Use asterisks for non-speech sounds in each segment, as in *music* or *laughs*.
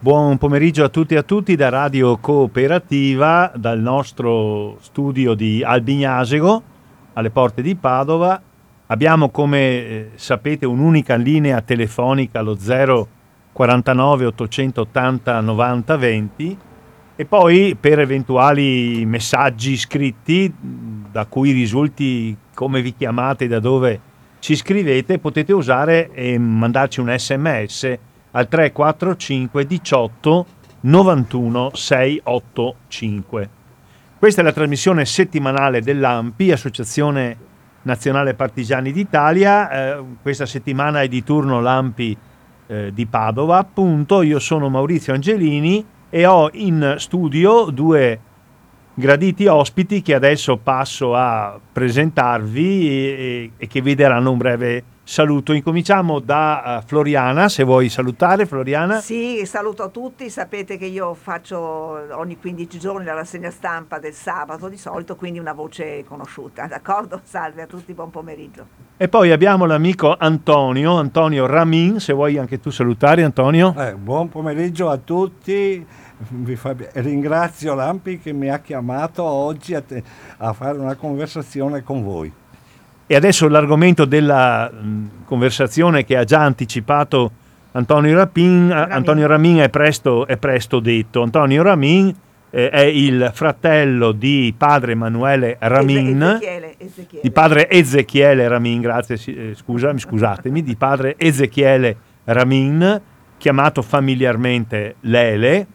Buon pomeriggio a tutti e a tutti da Radio Cooperativa, dal nostro studio di Albignasego, alle porte di Padova. Abbiamo, come eh, sapete, un'unica linea telefonica allo 049 880 90 20 e poi per eventuali messaggi scritti da cui risulti come vi chiamate, da dove ci scrivete, potete usare e mandarci un sms al 345 18 91 685. Questa è la trasmissione settimanale dell'AMPI, Associazione Nazionale Partigiani d'Italia. Eh, questa settimana è di turno l'AMPI eh, di Padova. Appunto, io sono Maurizio Angelini e ho in studio due graditi ospiti che adesso passo a presentarvi e, e che vi daranno un breve saluto. Incominciamo da uh, Floriana, se vuoi salutare Floriana. Sì, saluto tutti, sapete che io faccio ogni 15 giorni la rassegna stampa del sabato di solito, quindi una voce conosciuta, *laughs* d'accordo? Salve a tutti, buon pomeriggio. E poi abbiamo l'amico Antonio, Antonio Ramin, se vuoi anche tu salutare Antonio. Eh, buon pomeriggio a tutti. Ringrazio Lampi che mi ha chiamato oggi a, te, a fare una conversazione con voi. E adesso l'argomento della mh, conversazione che ha già anticipato Antonio, Rapin, Ramin. Antonio Ramin è presto, è presto detto. Antonio Ramin eh, è il fratello di padre Emanuele Ramin, Ezechiele, Ezechiele. di padre Ezechiele Ramin, grazie, eh, scusami, scusatemi, di padre Ezechiele Ramin, chiamato familiarmente Lele.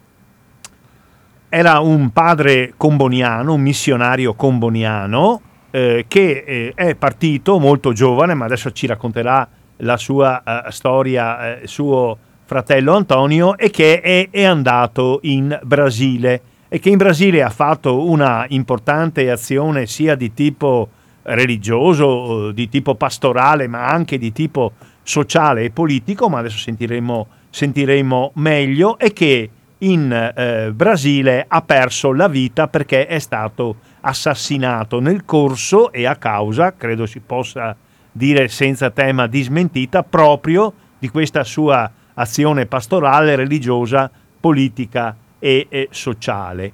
Era un padre comboniano, un missionario comboniano, eh, che eh, è partito molto giovane, ma adesso ci racconterà la sua uh, storia, eh, suo fratello Antonio, e che è, è, andato in Brasile e che in Brasile ha fatto una importante azione sia di tipo religioso, di tipo pastorale, ma anche di tipo sociale e politico, ma adesso sentiremo, sentiremo meglio, e che in eh, Brasile ha perso la vita perché è stato assassinato nel corso e a causa, credo si possa dire senza tema di smentita, proprio di questa sua azione pastorale, religiosa, politica e, e sociale.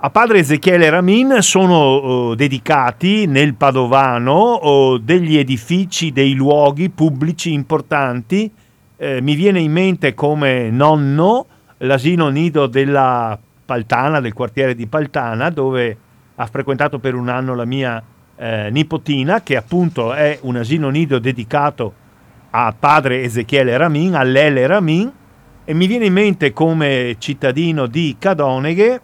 A padre Ezechiele Ramin sono uh, dedicati nel Padovano uh, degli edifici, dei luoghi pubblici importanti. Eh, mi viene in mente come nonno l'asino nido della Paltana, del quartiere di Paltana, dove ha frequentato per un anno la mia eh, nipotina, che appunto è un asino nido dedicato a padre Ezechiele Ramin, a Lele Ramin, e mi viene in mente come cittadino di Cadoneghe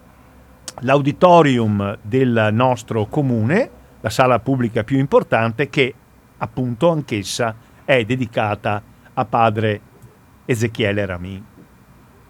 l'auditorium del nostro comune, la sala pubblica più importante, che appunto anch'essa è dedicata a padre Ezechiele Ramin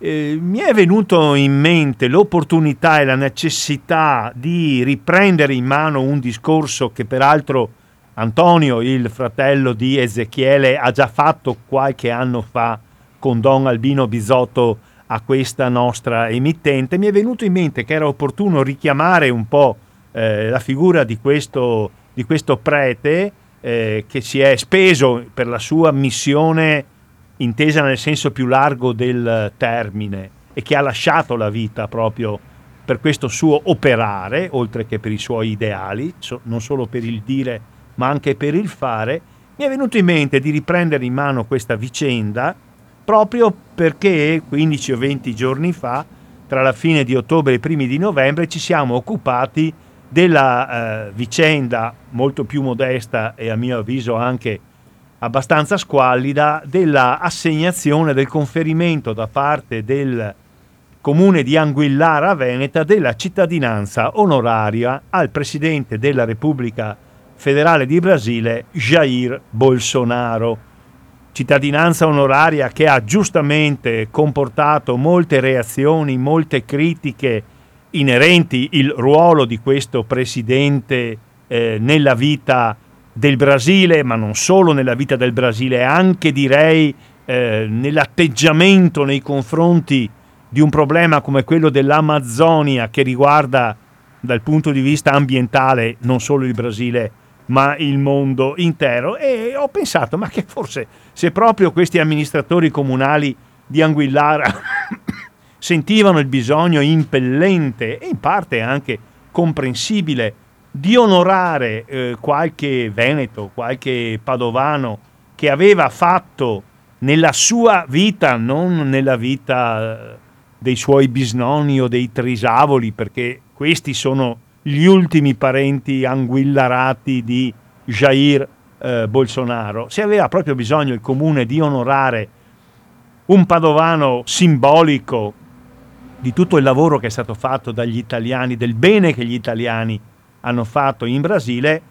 eh, mi è venuto in mente l'opportunità e la necessità di riprendere in mano un discorso che peraltro Antonio, il fratello di Ezechiele, ha già fatto qualche anno fa con Don Albino Bisotto a questa nostra emittente. Mi è venuto in mente che era opportuno richiamare un po' eh, la figura di questo, di questo prete eh, che si è speso per la sua missione intesa nel senso più largo del termine e che ha lasciato la vita proprio per questo suo operare, oltre che per i suoi ideali, non solo per il dire ma anche per il fare, mi è venuto in mente di riprendere in mano questa vicenda proprio perché 15 o 20 giorni fa, tra la fine di ottobre e i primi di novembre, ci siamo occupati della eh, vicenda molto più modesta e a mio avviso anche abbastanza squallida della assegnazione del conferimento da parte del comune di Anguillara Veneta della cittadinanza onoraria al presidente della Repubblica Federale di Brasile Jair Bolsonaro. Cittadinanza onoraria che ha giustamente comportato molte reazioni, molte critiche inerenti il ruolo di questo presidente eh, nella vita del Brasile, ma non solo nella vita del Brasile, anche direi eh, nell'atteggiamento nei confronti di un problema come quello dell'Amazzonia che riguarda dal punto di vista ambientale non solo il Brasile ma il mondo intero. E ho pensato ma che forse se proprio questi amministratori comunali di Anguillara *coughs* sentivano il bisogno impellente e in parte anche comprensibile di onorare eh, qualche veneto, qualche padovano che aveva fatto nella sua vita, non nella vita eh, dei suoi bisnonni o dei trisavoli, perché questi sono gli ultimi parenti anguillarati di Jair eh, Bolsonaro. Se aveva proprio bisogno il comune di onorare un padovano simbolico di tutto il lavoro che è stato fatto dagli italiani, del bene che gli italiani hanno fatto in Brasile,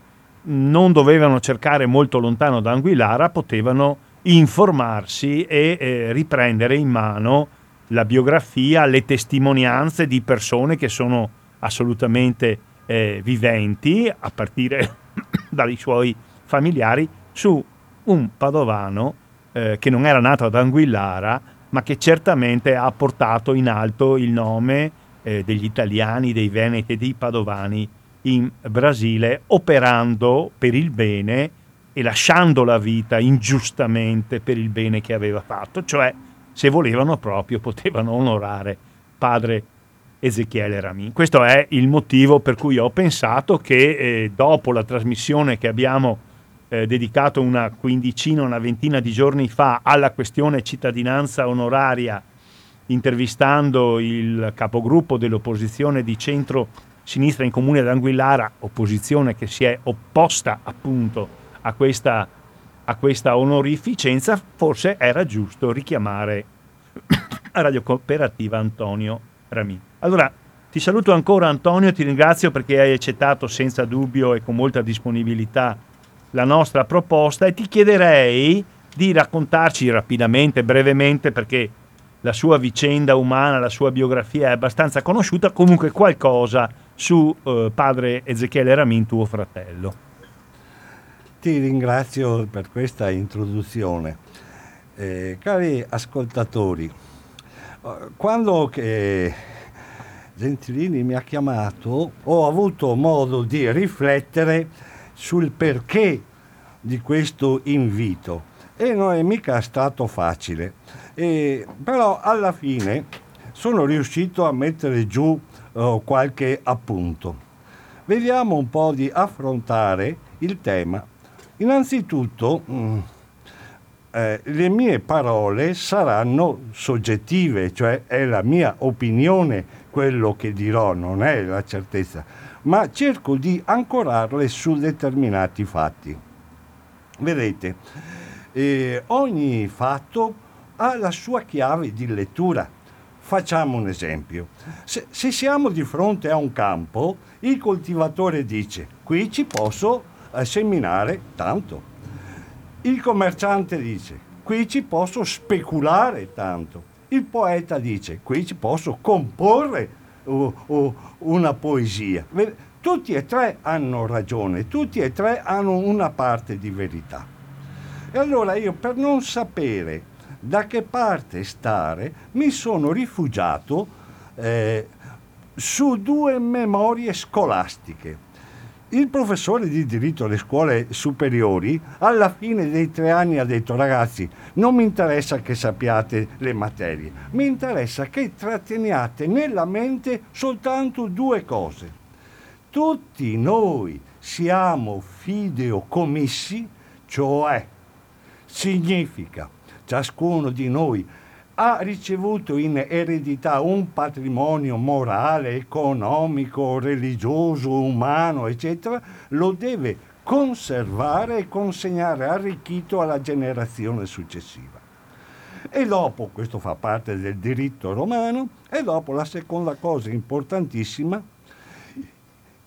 non dovevano cercare molto lontano da Anguillara, potevano informarsi e eh, riprendere in mano la biografia, le testimonianze di persone che sono assolutamente eh, viventi, a partire *coughs* dai suoi familiari, su un padovano eh, che non era nato ad Anguillara, ma che certamente ha portato in alto il nome eh, degli italiani, dei veneti e dei padovani in Brasile, operando per il bene e lasciando la vita ingiustamente per il bene che aveva fatto, cioè se volevano proprio potevano onorare padre Ezechiele Ramin. Questo è il motivo per cui ho pensato che eh, dopo la trasmissione che abbiamo eh, dedicato una quindicina, una ventina di giorni fa alla questione cittadinanza onoraria, intervistando il capogruppo dell'opposizione di centro-sinistra in comune d'Anguillara, opposizione che si è opposta appunto a questa, a questa onorificenza, forse era giusto richiamare a Radio Cooperativa Antonio Ramin. Allora, ti saluto ancora Antonio, ti ringrazio perché hai accettato senza dubbio e con molta disponibilità la nostra proposta e ti chiederei di raccontarci rapidamente, brevemente, perché la sua vicenda umana, la sua biografia è abbastanza conosciuta, comunque qualcosa su eh, padre Ezechiele Ramin, tuo fratello. Ti ringrazio per questa introduzione. Eh, cari ascoltatori, eh, quando Gentilini mi ha chiamato ho avuto modo di riflettere sul perché di questo invito e non è mica stato facile. E, però alla fine sono riuscito a mettere giù uh, qualche appunto. Vediamo un po' di affrontare il tema. Innanzitutto, mm, eh, le mie parole saranno soggettive, cioè è la mia opinione quello che dirò, non è la certezza ma cerco di ancorarle su determinati fatti. Vedete, eh, ogni fatto ha la sua chiave di lettura. Facciamo un esempio. Se, se, siamo di fronte a un campo, il coltivatore dice, qui ci posso eh, seminare tanto. Il commerciante dice, qui ci posso speculare tanto. Il poeta dice, qui ci posso comporre uh, uh, una poesia. Tutti e tre hanno ragione, tutti e tre hanno una parte di verità. E allora io per non sapere da che parte stare mi sono rifugiato eh, su due memorie scolastiche. Il professore di diritto alle scuole superiori alla fine dei tre anni ha detto ragazzi non mi interessa che sappiate le materie, mi interessa che tratteniate nella mente soltanto due cose. Tutti noi siamo fideocommissi, cioè significa ciascuno di noi ha ricevuto in eredità un patrimonio morale, economico, religioso, umano, eccetera, lo deve conservare e consegnare arricchito alla generazione successiva. E dopo, questo fa parte del diritto romano, e dopo la seconda cosa importantissima,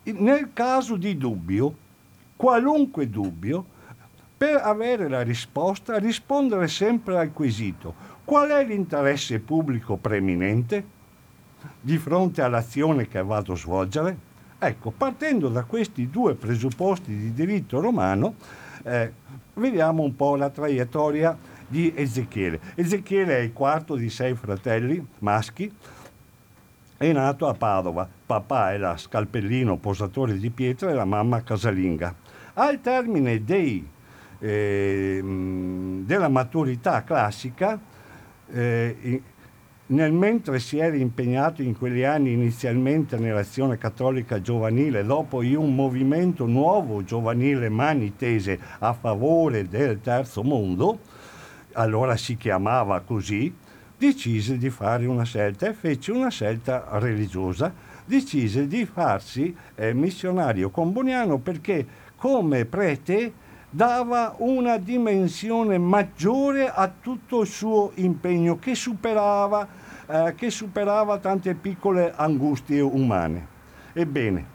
nel caso di dubbio, qualunque dubbio, per avere la risposta, rispondere sempre al quesito Qual è l'interesse pubblico preminente di fronte all'azione che vado a svolgere? Ecco, partendo da questi due presupposti di diritto romano, eh, vediamo un po' la traiettoria di Ezechiele. Ezechiele è il quarto di sei fratelli maschi, è nato a Padova. Papà era scalpellino posatore di pietra e la mamma casalinga. Al termine dei, eh, della maturità classica, eh, nel mentre si era impegnato in quegli anni inizialmente nell'azione cattolica giovanile, dopo in un movimento nuovo giovanile mani tese a favore del terzo mondo, allora si chiamava così, decise di fare una scelta e fece una scelta religiosa, decise di farsi eh, missionario comboniano perché come prete dava una dimensione maggiore a tutto il suo impegno che superava, eh, che superava tante piccole angustie umane. Ebbene,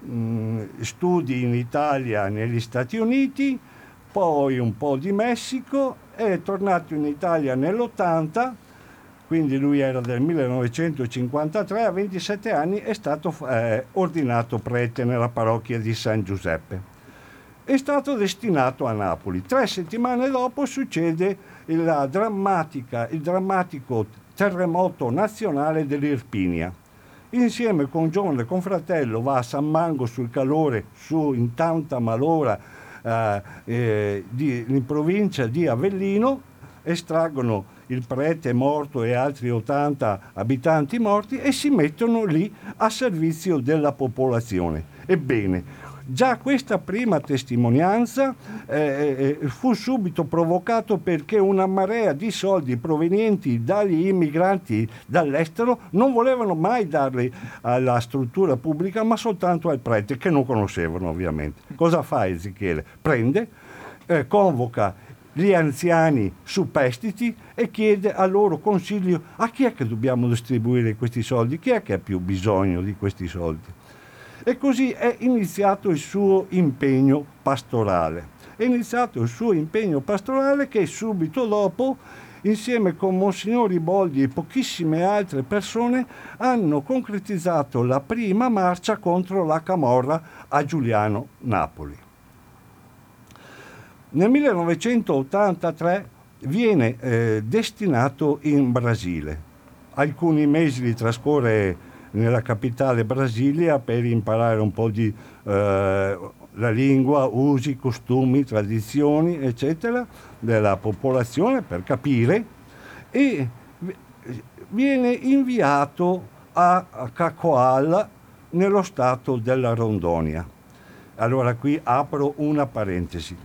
mh, mm, studi in Italia, negli Stati Uniti, poi un po' di Messico, è tornato in Italia nell'80, quindi lui era del 1953, a 27 anni è stato eh, ordinato prete nella parrocchia di San Giuseppe è stato destinato a Napoli. Tre settimane dopo succede il drammatico terremoto nazionale dell'Irpinia. Insieme con un giovane confratello va a San Mango sul calore, su in tanta malora, eh, eh, di, in provincia di Avellino, estraggono il prete morto e altri 80 abitanti morti e si mettono lì a servizio della popolazione. Ebbene, Già questa prima testimonianza eh, eh, fu subito provocato perché una marea di soldi provenienti dagli immigranti dall'estero non volevano mai darli alla struttura pubblica ma soltanto al prete che non conoscevano ovviamente. Cosa fa Ezechiele? Prende, eh, convoca gli anziani superstiti e chiede al loro consiglio a chi è che dobbiamo distribuire questi soldi, chi è che ha più bisogno di questi soldi. E così è iniziato il suo impegno pastorale. È iniziato il suo impegno pastorale che subito dopo insieme con Monsignori Boldi e pochissime altre persone, hanno concretizzato la prima marcia contro la Camorra a Giuliano, Napoli. Nel 1983 viene eh, destinato in Brasile. Alcuni mesi li trascorre nella capitale Brasilia per imparare un po' di eh, la lingua, usi, costumi, tradizioni, eccetera, della popolazione per capire e viene inviato a Cacoal nello stato della Rondonia. Allora qui apro una parentesi.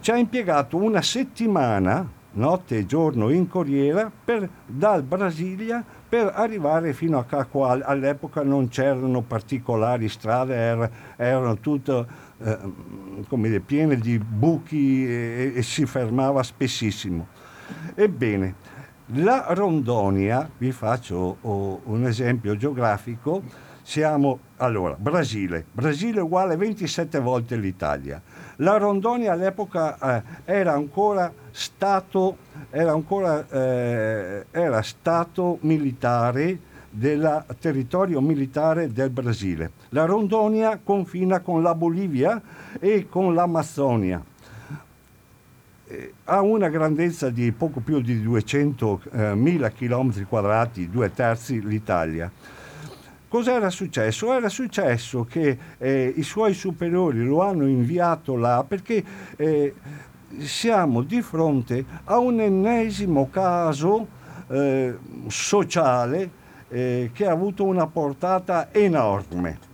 Ci ha impiegato una settimana, notte e giorno in corriera, per, dal Brasilia per arrivare fino a Cacoal. All'epoca non c'erano particolari strade, er, erano tutte eh, piene di buchi e, e si fermava spessissimo. Ebbene, la Rondonia, vi faccio oh, un esempio geografico, siamo allora Brasile, Brasile uguale 27 volte l'Italia. La Rondonia all'epoca eh, era ancora stato, era ancora, eh, era stato militare del territorio militare del Brasile. La Rondonia confina con la Bolivia e con l'Amazzonia. Eh, ha una grandezza di poco più di 200.000 eh, km quadrati, due terzi l'Italia Cos'era successo? Era successo che eh, i suoi superiori lo hanno inviato là perché eh, siamo di fronte a un ennesimo caso eh, sociale eh, che ha avuto una portata enorme.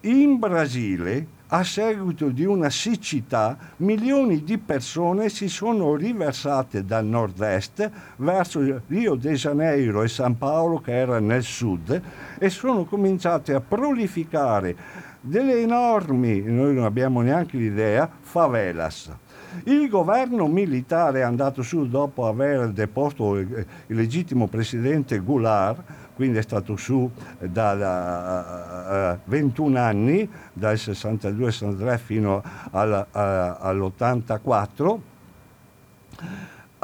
In Brasile a seguito di una siccità, milioni di persone si sono riversate dal nord-est verso Rio de Janeiro e San Paolo, che era nel sud, e sono cominciate a prolificare delle enormi, noi non abbiamo neanche l'idea, favelas. Il governo militare è andato su dopo aver deposto il legittimo presidente Goulart, quindi è stato su da uh, 21 anni, dal 62-63 fino al, uh, all'84,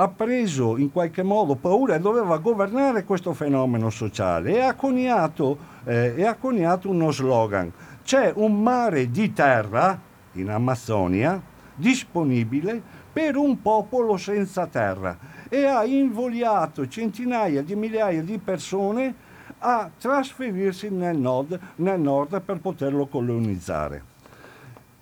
ha preso in qualche modo paura e doveva governare questo fenomeno sociale e ha coniato, eh, e ha coniato uno slogan. C'è un mare di terra in Amazzonia disponibile per un popolo senza terra e ha invogliato centinaia di migliaia di persone a trasferirsi nel nord, nel nord per poterlo colonizzare.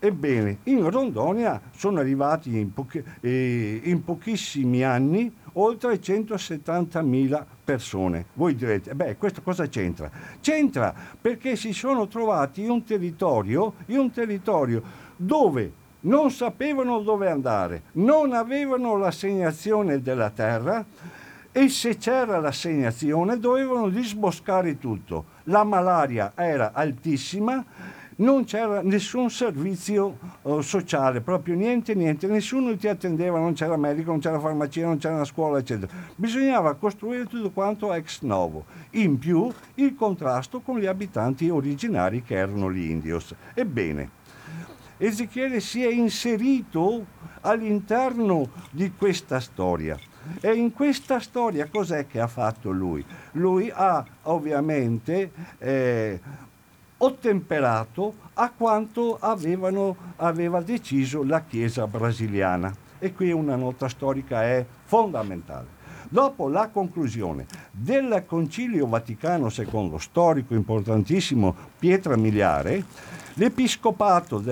Ebbene, in Rondonia sono arrivati in, pochi, eh, in pochissimi anni oltre 170.000 persone. Voi direte, beh, questo cosa c'entra? C'entra perché si sono trovati in un territorio, in un territorio dove non sapevano dove andare, non avevano l'assegnazione della terra e se c'era l'assegnazione dovevano disboscare tutto. La malaria era altissima, non c'era nessun servizio uh, sociale, proprio niente, niente, nessuno ti attendeva, non c'era medico, non c'era farmacia, non c'era scuola, eccetera. Bisognava costruire tutto quanto ex novo. In più il contrasto con gli abitanti originari che erano gli indios. Ebbene, Ezechiele si è inserito all'interno di questa storia. E in questa storia cos'è che ha fatto lui? Lui ha ovviamente eh, ottemperato a quanto avevano, aveva deciso la Chiesa brasiliana. E qui una nota storica è fondamentale. Dopo la conclusione del Concilio Vaticano II, storico importantissimo Pietra Miliare, l'Episcopato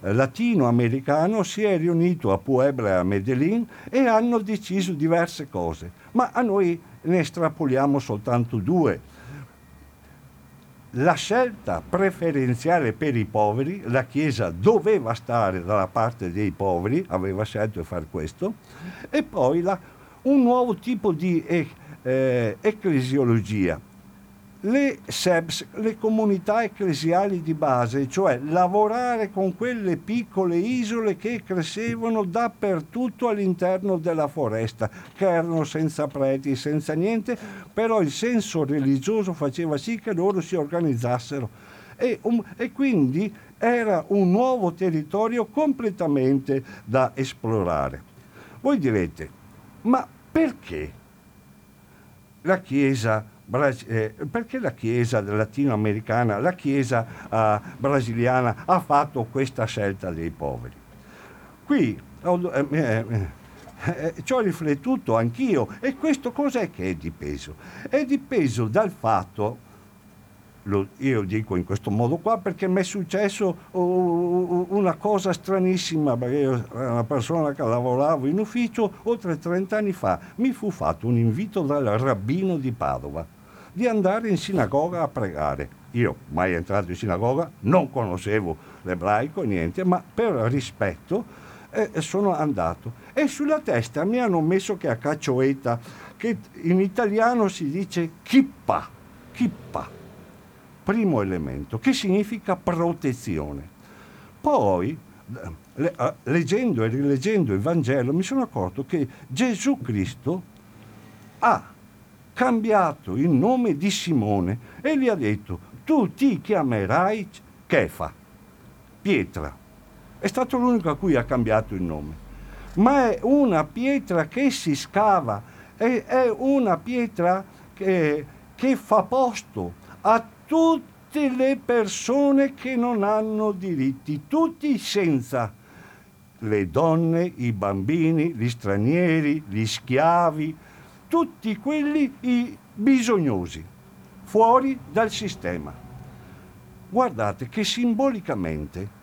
latinoamericano si è riunito a Puebla e a Medellin e hanno deciso diverse cose, ma a noi ne estrapoliamo soltanto due la scelta preferenziale per i poveri, la Chiesa doveva stare dalla parte dei poveri, aveva scelto di fare questo, e poi la, un nuovo tipo di eh, ecclesiologia, le SEBS, le comunità ecclesiali di base, cioè lavorare con quelle piccole isole che crescevano dappertutto all'interno della foresta, che erano senza preti, senza niente, però il senso religioso faceva sì che loro si organizzassero. E, um, e quindi era un nuovo territorio completamente da esplorare. Voi direte, ma perché la Chiesa eh, perché la Chiesa latinoamericana, la Chiesa uh, brasiliana ha fatto questa scelta dei poveri? Qui eh, eh, eh, ci ho riflettuto anch'io e questo cos'è che è di peso? È di peso dal fatto lo, io dico in questo modo qua perché mi è successo uh, una cosa stranissima, perché io ero una persona che lavoravo in ufficio, oltre 30 anni fa mi fu fatto un invito dal rabbino di Padova di andare in sinagoga a pregare. Io, mai entrato in sinagoga, non conoscevo l'ebraico, niente, ma per rispetto eh, sono andato. E sulla testa mi hanno messo che a caccioetta, che in italiano si dice kippa, kippa, primo elemento, che significa protezione. Poi, eh, leggendo e rileggendo il Vangelo, mi sono accorto che Gesù Cristo ha cambiato il nome di Simone e gli ha detto, tu ti chiamerai Kefa, pietra. È stato l'unico a cui ha cambiato il nome. Ma è una pietra che si scava, è, è una pietra che, che fa posto a tutte le persone che non hanno diritti, tutti senza le donne, i bambini, gli stranieri, gli schiavi, tutti quelli bisognosi, fuori dal sistema. Guardate che simbolicamente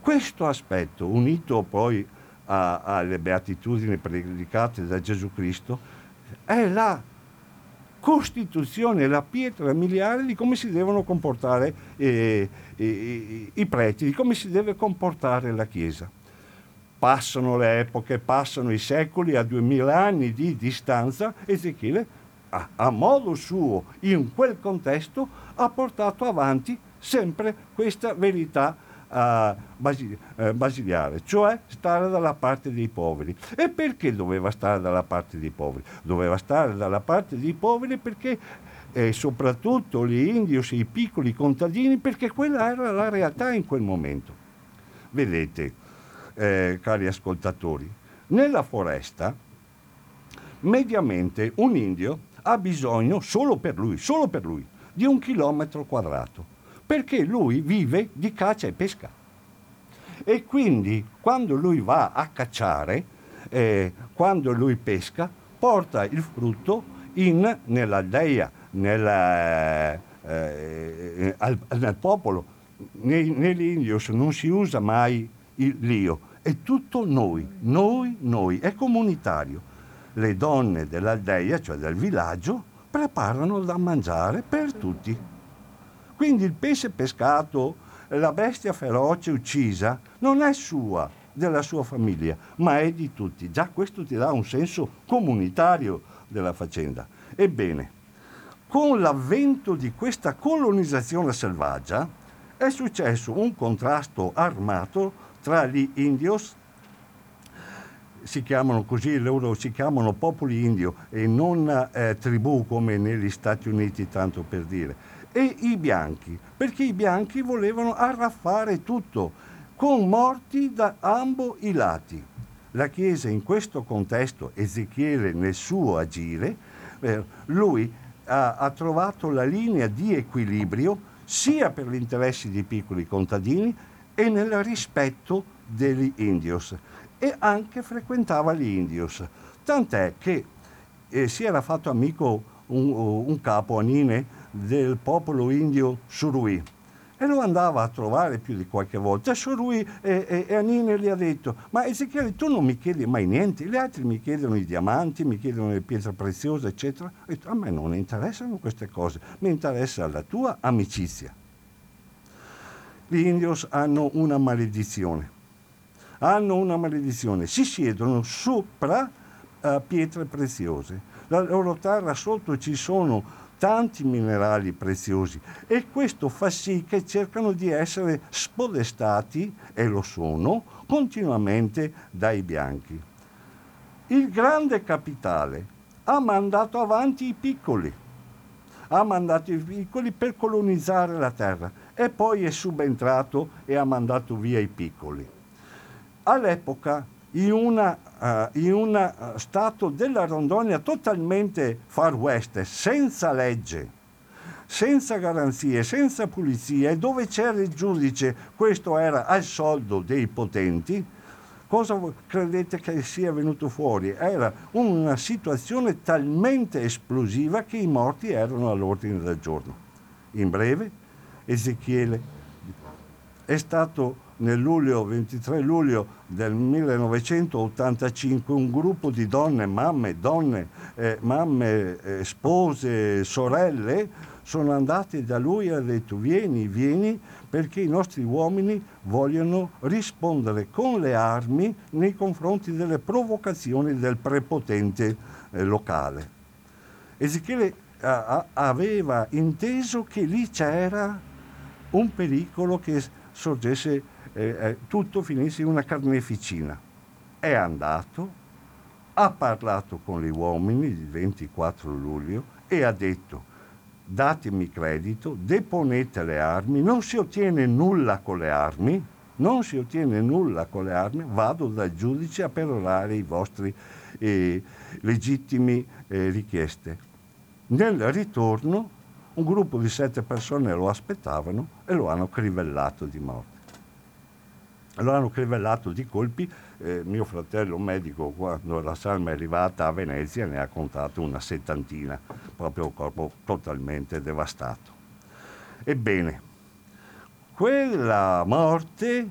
questo aspetto, unito poi a, alle beatitudini predicate da Gesù Cristo, è la costituzione, la pietra miliare di come si devono comportare eh, eh, i preti, di come si deve comportare la Chiesa passano le epoche, passano i secoli, a duemila anni di distanza, Ezechiele a, a, modo suo, in quel contesto, ha portato avanti sempre questa verità uh, basi, uh, basiliare, cioè stare dalla parte dei poveri. E perché doveva stare dalla parte dei poveri? Doveva stare dalla parte dei poveri perché eh, soprattutto gli indios e i piccoli contadini, perché quella era la realtà in quel momento. Vedete, eh, cari ascoltatori, nella foresta mediamente un indio ha bisogno solo per lui, solo per lui, di un chilometro quadrato, perché lui vive di caccia e pesca. E quindi quando lui va a cacciare, eh, quando lui pesca, porta il frutto in, nell'aldeia, nella, eh, eh al, nel popolo nei, negli indios non si usa mai l'io, è tutto noi, noi, noi, è comunitario. Le donne dell'aldeia, cioè del villaggio, preparano da mangiare per tutti. Quindi il pesce pescato, la bestia feroce uccisa, non è sua, della sua famiglia, ma è di tutti. Già questo ti dà un senso comunitario della faccenda. Ebbene, con l'avvento di questa colonizzazione selvaggia è successo un contrasto armato tra gli indios, si chiamano così, loro si chiamano popoli indio e non eh, tribù come negli Stati Uniti, tanto per dire, e i bianchi, perché i bianchi volevano arraffare tutto, con morti da ambo i lati. La Chiesa in questo contesto, Ezechiele nel suo agire, eh, lui ha, ha trovato la linea di equilibrio sia per gli interessi dei piccoli contadini e nel rispetto degli indios e anche frequentava gli indios. Tant'è che eh, si era fatto amico un, un capo Anine del popolo indio Surui e lo andava a trovare più di qualche volta. Surui e, e, e Anine gli ha detto, ma Ezechiele tu non mi chiedi mai niente, gli altri mi chiedono i diamanti, mi chiedono le pietre preziose, eccetera. Detto, a me non interessano queste cose, mi interessa la tua amicizia gli indios hanno una maledizione. Hanno una maledizione, si siedono sopra uh, pietre preziose. La loro terra sotto ci sono tanti minerali preziosi e questo fa sì che cercano di essere spodestati, e lo sono, continuamente dai bianchi. Il grande capitale ha mandato avanti i piccoli, ha mandato i piccoli per colonizzare la terra e poi è subentrato e ha mandato via i piccoli. All'epoca, in uno uh, uh, stato della Rondonia totalmente far west, senza legge, senza garanzie, senza pulizia, e dove c'era il giudice, questo era al soldo dei potenti, cosa credete che sia venuto fuori? Era una situazione talmente esplosiva che i morti erano all'ordine del giorno. In breve, Ezechiele. È stato nel luglio, 23 luglio del 1985 un gruppo di donne, mamme, donne, eh, mamme, eh, spose, sorelle, sono andate da lui e ha detto vieni, vieni perché i nostri uomini vogliono rispondere con le armi nei confronti delle provocazioni del prepotente eh, locale. Ezechiele aveva inteso che lì c'era un pericolo che sorgesse, eh, eh, tutto finisse in una carneficina. È andato, ha parlato con gli uomini il 24 luglio e ha detto datemi credito, deponete le armi, non si ottiene nulla con le armi, non si ottiene nulla con le armi, vado dal giudice a perorare i vostri eh, legittimi eh, richieste. Nel ritorno un gruppo di sette persone lo aspettavano e lo hanno crivellato di morte. Lo hanno crivellato di colpi. Eh, mio fratello medico, quando la salma è arrivata a Venezia, ne ha contato una settantina, proprio un corpo totalmente devastato. Ebbene, quella morte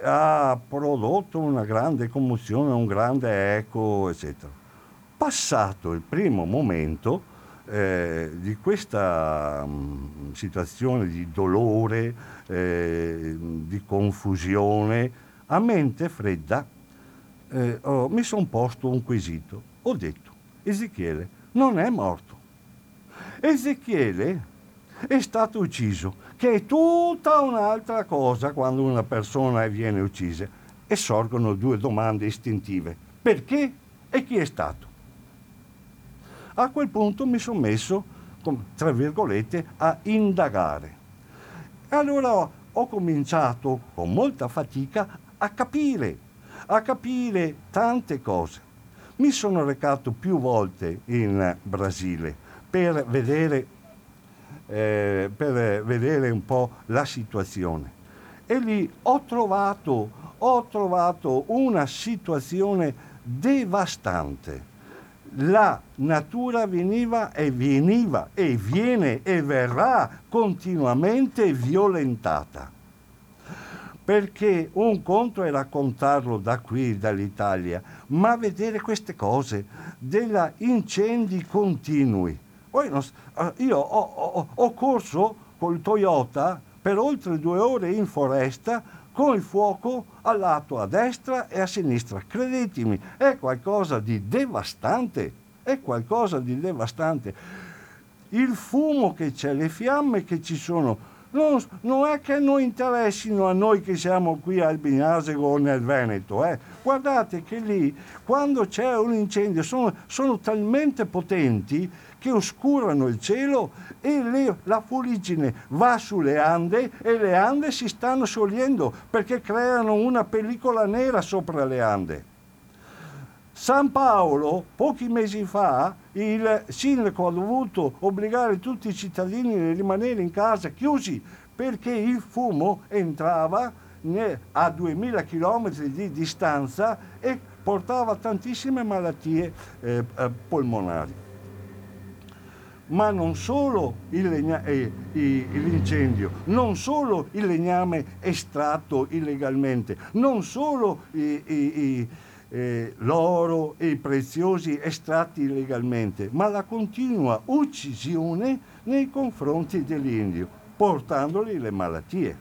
ha prodotto una grande commozione, un grande eco, eccetera. Passato il primo momento, eh, di questa mh, mm, situazione di dolore, eh, di confusione, a mente fredda eh, oh, mi sono posto un quesito. Ho detto, Ezechiele non è morto. Ezechiele è stato ucciso, che è tutta un'altra cosa quando una persona viene uccisa. E sorgono due domande istintive. Perché e chi è stato? A quel punto mi sono messo, tra virgolette, a indagare. Allora ho cominciato con molta fatica a capire, a capire tante cose. Mi sono recato più volte in Brasile per vedere, eh, per vedere un po' la situazione. E lì ho trovato, ho trovato una situazione devastante la natura veniva e veniva e viene e verrà continuamente violentata. Perché un conto è raccontarlo da qui, dall'Italia, ma vedere queste cose, degli incendi continui. Poi io ho, ho, ho corso col Toyota per oltre due ore in foresta con il fuoco al lato a destra e a sinistra. Credetemi, è qualcosa di devastante, è qualcosa di devastante. Il fumo che c'è, le fiamme che ci sono, non, non, è che non interessino a noi che siamo qui al Bignasego o nel Veneto. Eh. Guardate che lì, quando c'è un incendio, sono, sono talmente potenti che oscurano il cielo e le, la fuligine va sulle Ande e le Ande si stanno sciogliendo perché creano una pellicola nera sopra le Ande. San Paolo, pochi mesi fa, il sindaco ha dovuto obbligare tutti i cittadini a rimanere in casa chiusi perché il fumo entrava a 2000 km di distanza e portava tantissime malattie eh, eh polmonari ma non solo legna- eh, l'incendio, non solo il legname estratto illegalmente, non solo i, i, eh, l'oro e i preziosi estratti illegalmente, ma la continua uccisione nei confronti dell'indio, portandogli le malattie.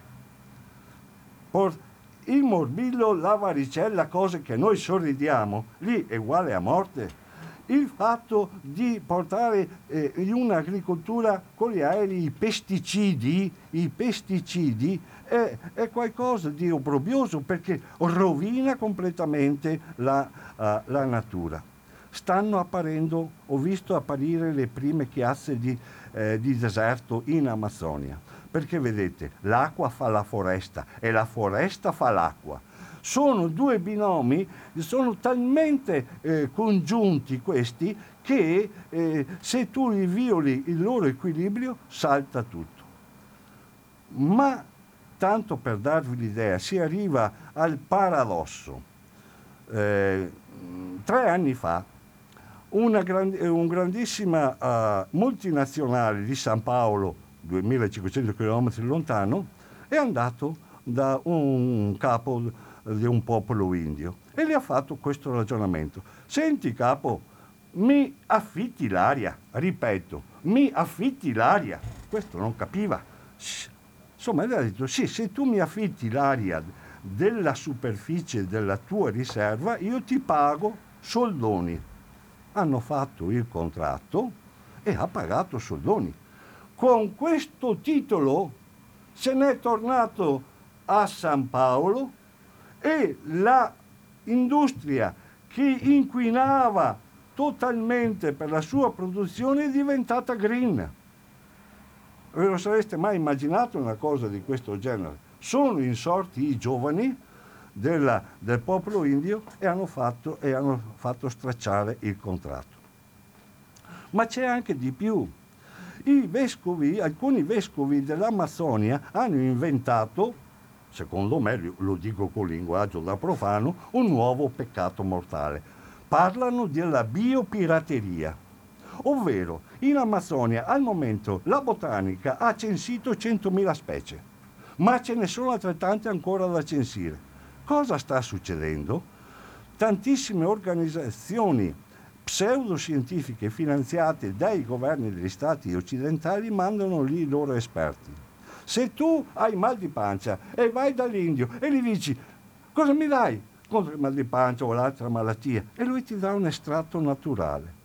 Port- il morbillo, la varicella, cose che noi sorridiamo, lì è uguale a morte il fatto di portare eh, in un'agricoltura con gli aerei i pesticidi, i pesticidi è, è, qualcosa di obbrobrioso perché rovina completamente la, uh, la, natura. Stanno apparendo, ho visto apparire le prime chiazze di, eh, di deserto in Amazzonia, perché vedete, l'acqua fa la foresta e la foresta fa l'acqua sono due binomi, sono talmente eh, congiunti questi che eh, se tu li violi il loro equilibrio salta tutto. Ma tanto per darvi l'idea, si arriva al paradosso. Eh, tre anni fa una grand- un grandissima uh, multinazionale di San Paolo, 2500 km lontano, è andato da un capo di un popolo indio e le ha fatto questo ragionamento. Senti capo, mi affitti l'aria, ripeto, mi affitti l'aria. Questo non capiva. Insomma, gli ha detto, sì, se tu mi affitti l'aria della superficie della tua riserva, io ti pago soldoni. Hanno fatto il contratto e ha pagato soldoni. Con questo titolo se n'è tornato a San Paolo e la industria che inquinava totalmente per la sua produzione è diventata green. Ve lo sareste mai immaginato una cosa di questo genere? Sono insorti i giovani della, del popolo indio e hanno, fatto, e hanno fatto stracciare il contratto. Ma c'è anche di più. Vescovi, alcuni vescovi dell'Amazzonia hanno inventato secondo me, lo dico con linguaggio da profano, un nuovo peccato mortale. Parlano della biopirateria, ovvero in Amazzonia al momento la botanica ha censito 100.000 specie, ma ce ne sono altrettante ancora da censire. Cosa sta succedendo? Tantissime organizzazioni pseudoscientifiche finanziate dai governi degli stati occidentali mandano lì i loro esperti se tu hai mal di pancia e vai dall'indio e gli dici cosa mi dai contro il mal di pancia o l'altra malattia e lui ti dà un estratto naturale.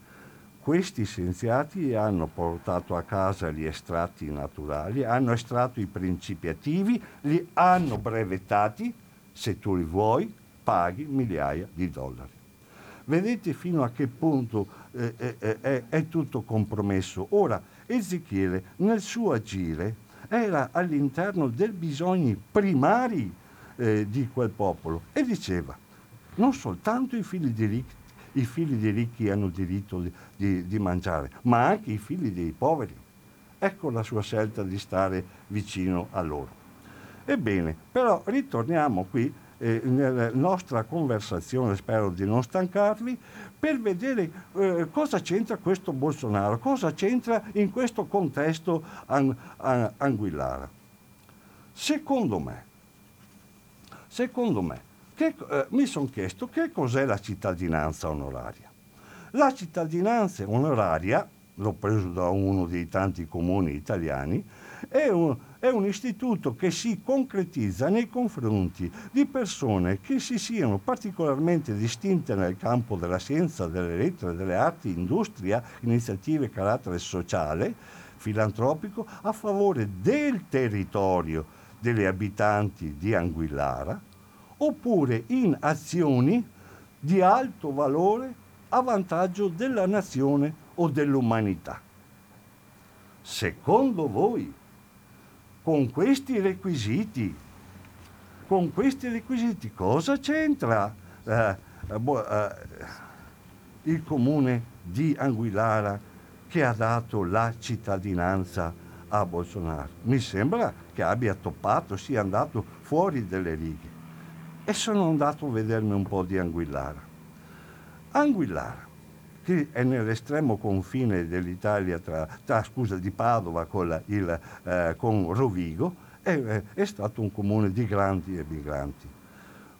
Questi scienziati hanno portato a casa gli estratti naturali, hanno estratto i principi attivi, li hanno brevettati, se tu li vuoi paghi migliaia di dollari. Vedete fino a che punto eh, eh, eh, è tutto compromesso. Ora, Ezechiele nel suo agire era all'interno dei bisogni primari eh, di quel popolo e diceva non soltanto i figli di ricchi, i figli dei ricchi hanno diritto di, di, di mangiare, ma anche i figli dei poveri. Ecco la sua scelta di stare vicino a loro. Ebbene, però ritorniamo qui eh, nella nostra conversazione, spero di non stancarvi, per vedere eh, cosa c'entra questo Bolsonaro, cosa c'entra in questo contesto an, an, anguillara. Secondo me, secondo me, che, eh, mi sono chiesto che cos'è la cittadinanza onoraria. La cittadinanza onoraria, l'ho preso da uno dei tanti comuni italiani, è un, è un istituto che si concretizza nei confronti di persone che si siano particolarmente distinte nel campo della scienza, delle lettere, delle arti, industria, iniziative carattere sociale, filantropico, a favore del territorio degli abitanti di Anguillara, oppure in azioni di alto valore a vantaggio della nazione o dell'umanità. Secondo voi con questi requisiti, con questi requisiti cosa c'entra eh, eh, boh, eh, il comune di Anguillara che ha dato la cittadinanza a Bolsonaro? Mi sembra che abbia toppato, sia andato fuori delle righe. E sono andato a vedermi un po' di Anguillara. Anguillara che è nell'estremo confine dell'Italia, tra, tra scusa, di Padova con, la, il, eh, con Rovigo, è, è, stato un comune di grandi emigranti.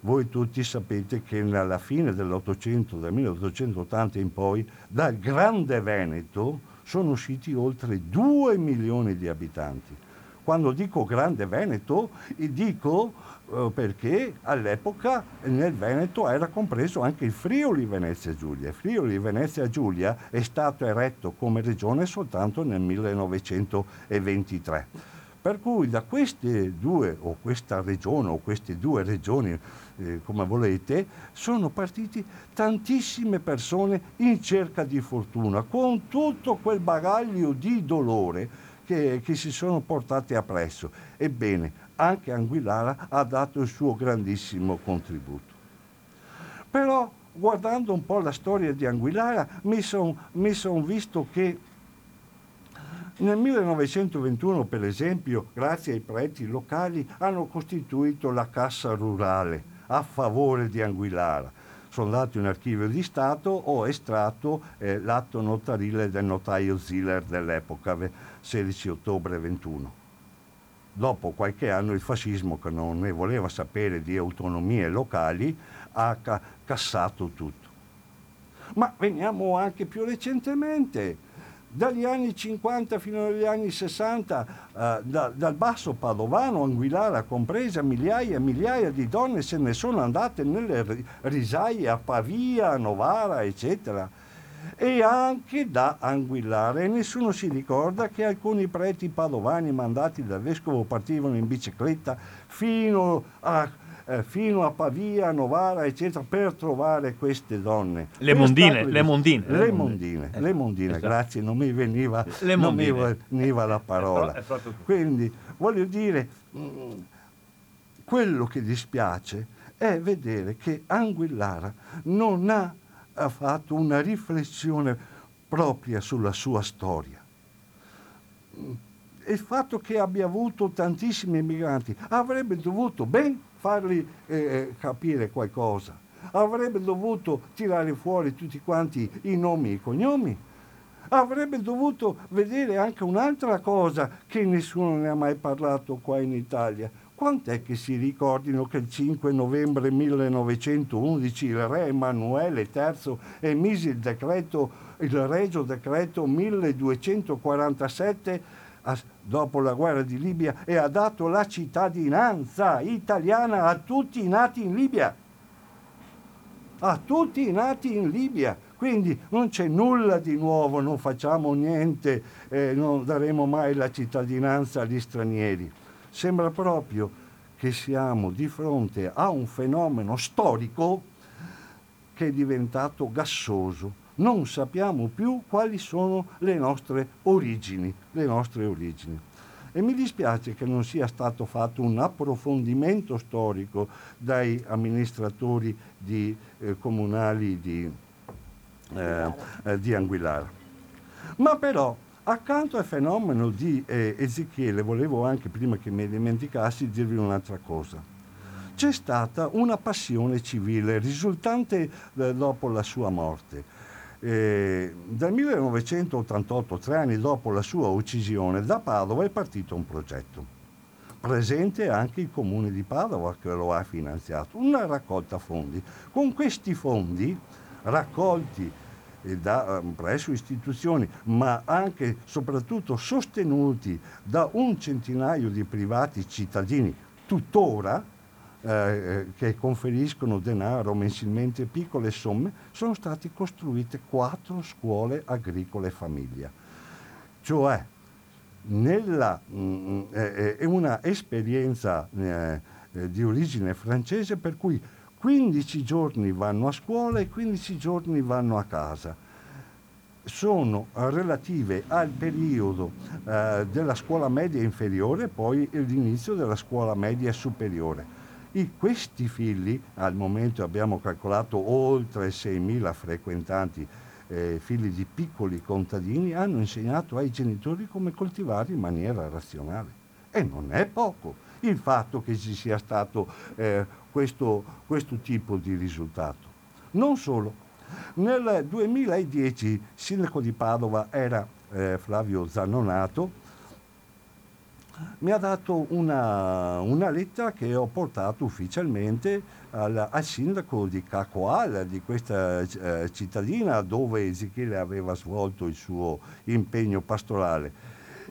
Voi tutti sapete che alla fine dell'Ottocento, dal 1880 in poi, dal Grande Veneto sono usciti oltre 2 milioni di abitanti. Quando dico Grande Veneto, dico eh, perché all'epoca nel Veneto era compreso anche il Friuli Venezia Giulia. Il Friuli Venezia Giulia è stato eretto come regione soltanto nel 1923. Per cui da queste due, o questa regione, o queste due regioni, eh, come volete, sono partiti tantissime persone in cerca di fortuna, con tutto quel bagaglio di dolore che, che si sono portate appresso. Ebbene, anche Anguillara ha dato il suo grandissimo contributo. Però guardando un po' la storia di Anguillara mi sono son visto che nel 1921, per esempio, grazie ai preti locali, hanno costituito la Cassa Rurale a favore di Anguillara. Sono andato in archivio di Stato, ho estratto eh, l'atto notarile del notaio Ziller dell'epoca, 16 ottobre 21 dopo qualche anno il fascismo, che non ne voleva sapere di autonomie locali, ha ca- cassato tutto. Ma veniamo anche più recentemente, dagli anni 50 fino agli anni 60, eh, da, dal basso padovano, Anguillara compresa, migliaia e migliaia di donne se ne sono andate nelle risaie a Pavia, a Novara, eccetera e anche da Anguillare. Nessuno si ricorda che alcuni preti padovani mandati dal vescovo partivano in bicicletta fino a, eh, fino a Pavia, Novara, eccetera, per trovare queste donne. Le mondine, le mondine. Le mondine, le mondine, esatto. grazie, non mi veniva, non mi veniva la parola. Quindi, voglio dire, mm, quello che dispiace è vedere che Anguillara non ha ha fatto una riflessione propria sulla sua storia. Il fatto che abbia avuto tantissimi emigranti avrebbe dovuto ben fargli eh, capire qualcosa, avrebbe dovuto tirare fuori tutti quanti i nomi e i cognomi, avrebbe dovuto vedere anche un'altra cosa che nessuno ne ha mai parlato qua in Italia, Quant'è che si ricordino che il 5 novembre 1911 il re Emanuele III emise il decreto, il regio decreto 1247 dopo la guerra di Libia e ha dato la cittadinanza italiana a tutti i nati in Libia. A tutti i nati in Libia. Quindi non c'è nulla di nuovo, non facciamo niente, eh, non daremo mai la cittadinanza agli stranieri. Sembra proprio che siamo di fronte a un fenomeno storico che è diventato gassoso. Non sappiamo più quali sono le nostre origini, le nostre origini. E mi dispiace che non sia stato fatto un approfondimento storico dai amministratori di, eh, comunali di, eh, eh, di Anguillara. Ma però Accanto al fenomeno di eh, Ezechiele, volevo anche, prima che mi dimenticassi, dirvi un'altra cosa. c'è stata una passione civile risultante eh, dopo la sua morte. Eh, dal 1988, tre anni dopo la sua uccisione, da Padova è partito un progetto. Presente anche il comune di Padova che lo ha finanziato, una raccolta fondi. Con questi fondi raccolti da, ehm, presso istituzioni, ma anche e soprattutto sostenuti da un centinaio di privati cittadini tuttora, eh, eh, che conferiscono denaro mensilmente piccole somme, sono state costruite quattro scuole agricole famiglia. Cioè, nella, mh, mm, è una esperienza eh, eh, di origine francese per cui 15 giorni vanno a scuola e 15 giorni vanno a casa. Sono relative al periodo eh, della scuola media inferiore e poi l'inizio della scuola media superiore i, questi figli, al momento abbiamo calcolato oltre 6.000 frequentanti, eh, figli di piccoli contadini, hanno insegnato ai genitori come coltivare in maniera razionale. E non è poco il fatto che ci sia stato eh, questo, questo tipo di risultato. Non solo, nel 2010 il sindaco di Padova era eh, Flavio Zannonato, mi ha dato una, una lettera che ho portato ufficialmente al, al sindaco di Cacoal, di questa eh, cittadina dove Ezechiele aveva svolto il suo impegno pastorale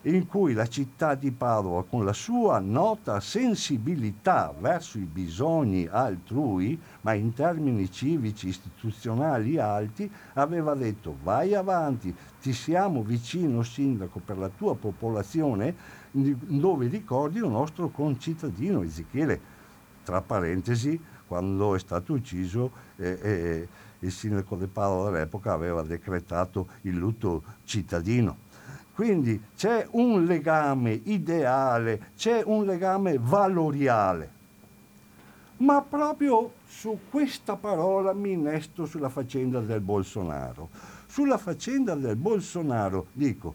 in cui la città di Padova, con la sua nota sensibilità verso i bisogni altrui, ma in termini civici istituzionali alti, aveva detto vai avanti, ti siamo vicino sindaco per la tua popolazione, dove ricordi un nostro concittadino Ezechiele. Tra parentesi, quando è stato ucciso eh, eh, il sindaco di Padova all'epoca aveva decretato il lutto cittadino. Quindi c'è un legame ideale, c'è un legame valoriale. Ma proprio su questa parola mi innesto sulla faccenda del Bolsonaro. Sulla faccenda del Bolsonaro dico,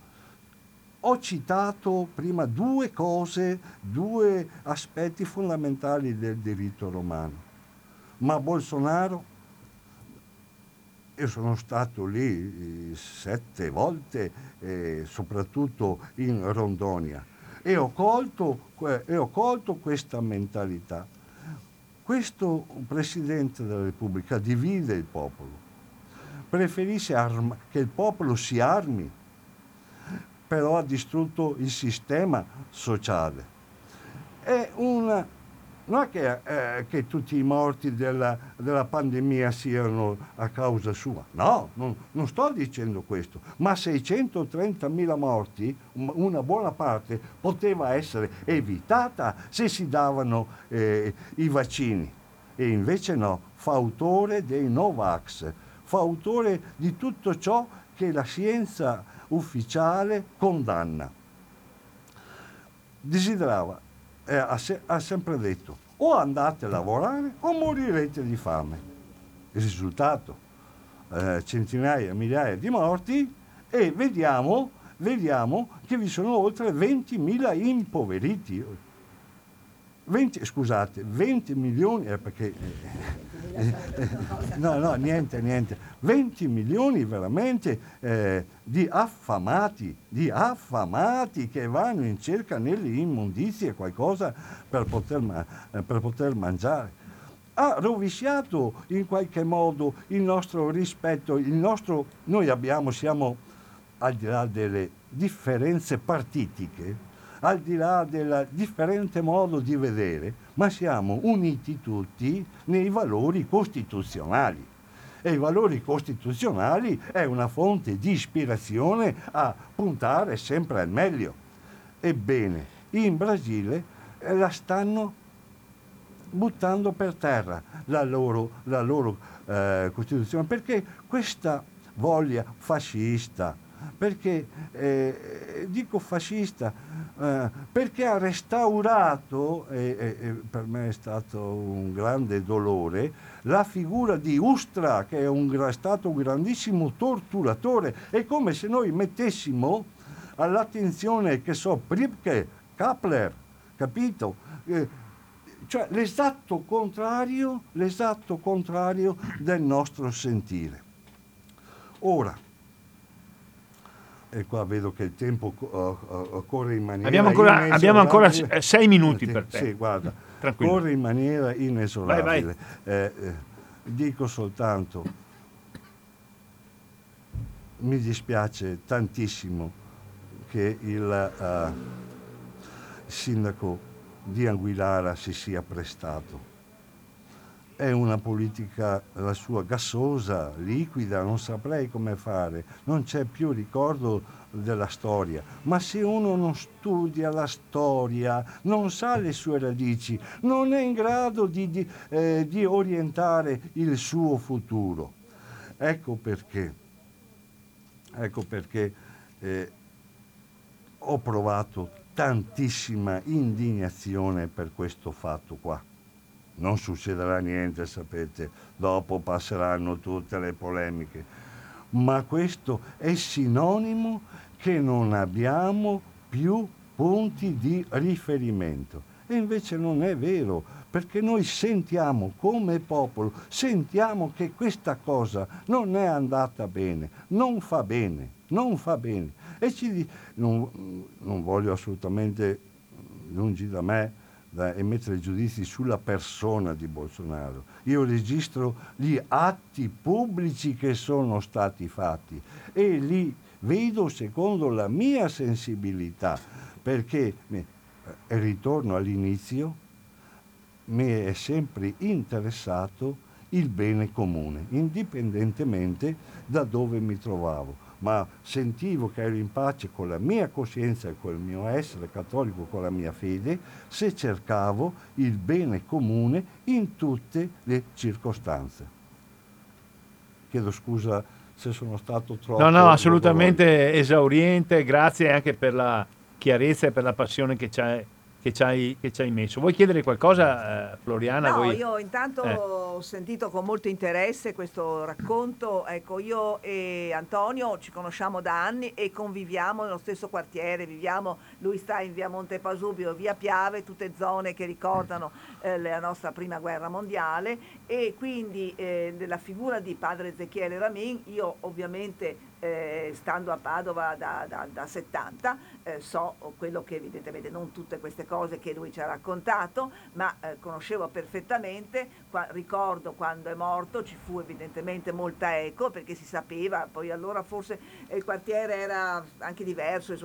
ho citato prima due cose, due aspetti fondamentali del diritto romano. Ma Bolsonaro io sono stato lì eh, sette volte, eh, soprattutto in Rondonia, e ho, colto, e ho colto questa mentalità. Questo Presidente della Repubblica divide il popolo, preferisce arma, che il popolo si armi, però ha distrutto il sistema sociale. È una non è che, eh, che, tutti i morti della, della, pandemia siano a causa sua, no, non, non sto dicendo questo, ma 630.000 morti, una buona parte, poteva essere evitata se si davano eh, i vaccini. E invece no, fa autore dei Novax, fa autore di tutto ciò che la scienza ufficiale condanna. Desiderava eh, ha, se- ha sempre detto o andate a lavorare o morirete di fame. Il risultato, eh, centinaia, migliaia di morti e vediamo, vediamo che vi sono oltre 20.000 impoveriti. 20, scusate, 20 milioni, eh, perché... Eh, no, no, niente, niente. 20 milioni veramente eh, di affamati, di affamati che vanno in cerca nelle immondizie qualcosa per poter, eh, per poter mangiare ha rovesciato in qualche modo il nostro rispetto, il nostro, noi abbiamo, siamo al di là delle differenze partitiche, al di là del differente modo di vedere, ma siamo uniti tutti nei valori costituzionali. E i valori costituzionali è una fonte di ispirazione a puntare sempre al meglio. Ebbene, in Brasile eh, la stanno buttando per terra la loro, la loro eh, Costituzione, perché questa voglia fascista, perché eh, dico fascista eh, perché ha restaurato, e, e, e, per me è stato un grande dolore, la figura di Ustra, che è, un, è stato un grandissimo torturatore. È come se noi mettessimo all'attenzione, che so, Pripke, Kapler, capito? Eh, cioè l'esatto contrario, l'esatto contrario del nostro sentire. Ora, e qua vedo che il tempo uh, corre in maniera abbiamo ancora, abbiamo ancora sei minuti per te sì, guarda, Tranquillo. corre in maniera inesorabile vai, vai. Eh, eh, dico soltanto mi dispiace tantissimo che il uh, sindaco di Anguillara si sia prestato è una politica la sua gassosa, liquida, non saprei come fare, non c'è più ricordo della storia. Ma se uno non studia la storia, non sa le sue radici, non è in grado di, di, eh, di orientare il suo futuro. Ecco perché, ecco perché eh, ho provato tantissima indignazione per questo fatto qua non succederà niente, sapete, dopo passeranno tutte le polemiche, ma questo è sinonimo che non abbiamo più punti di riferimento. E invece non è vero, perché noi sentiamo come popolo, sentiamo che questa cosa non è andata bene, non fa bene, non fa bene. E ci, non, non voglio assolutamente, lungi da me, da emettere giudizi sulla persona di Bolsonaro. Io registro gli atti pubblici che sono stati fatti e li vedo secondo la mia sensibilità, perché, e ritorno all'inizio, mi è sempre interessato il bene comune, indipendentemente da dove mi trovavo ma sentivo che ero in pace con la mia coscienza e col mio essere cattolico, con la mia fede, se cercavo il bene comune in tutte le circostanze. Chiedo scusa se sono stato troppo... No, no, assolutamente esauriente, grazie anche per la chiarezza e per la passione che c'è che ci hai, che ci hai messo. Vuoi chiedere qualcosa, eh, Floriana? No, Vuoi... io intanto eh. ho sentito con molto interesse questo racconto. Ecco, io e Antonio ci conosciamo da anni e conviviamo nello stesso quartiere, viviamo, lui sta in via Montepasubio, via Piave, tutte zone che ricordano eh, la nostra prima guerra mondiale e quindi eh, della figura di padre Ezechiele Ramin, io ovviamente eh, stando a Padova da, da, da 70, eh, so quello che evidentemente non tutte queste cose che lui ci ha raccontato, ma eh, conoscevo perfettamente, qua, ricordo quando è morto ci fu evidentemente molta eco perché si sapeva, poi allora forse il quartiere era anche diverso,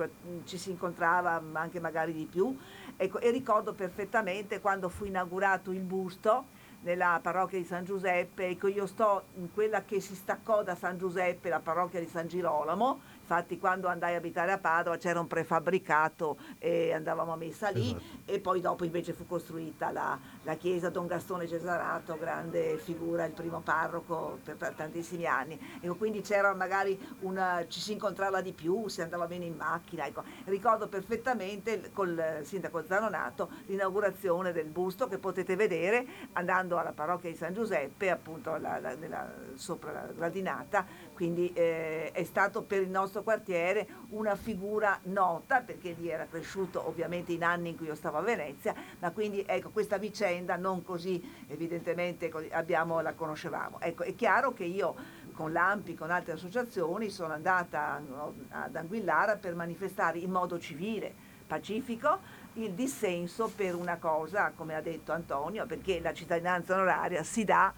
ci si incontrava anche magari di più, ecco, e ricordo perfettamente quando fu inaugurato il busto, nella parrocchia di San Giuseppe, ecco io sto in quella che si staccò da San Giuseppe, la parrocchia di San Girolamo, infatti quando andai a abitare a Padova c'era un prefabbricato e andavamo a messa lì esatto. e poi dopo invece fu costruita la, la, chiesa Don Gastone Cesarato, grande figura, il primo parroco per, per tantissimi anni. Ecco, quindi c'era magari una, ci si incontrava di più, si andava bene in macchina. Ecco. Ricordo perfettamente col sindaco Zanonato l'inaugurazione del busto che potete vedere andando alla parrocchia di San Giuseppe, appunto la, la, nella, sopra la gradinata, quindi eh, è stato per il nostro quartiere una figura nota perché lì era cresciuto ovviamente in anni in cui io stavo a Venezia, ma quindi ecco questa vicenda non così evidentemente abbiamo, la conoscevamo. Ecco, è chiaro che io con l'AMPI, con altre associazioni, sono andata ad Anguillara per manifestare in modo civile, pacifico, il dissenso per una cosa, come ha detto Antonio, perché la cittadinanza onoraria si dà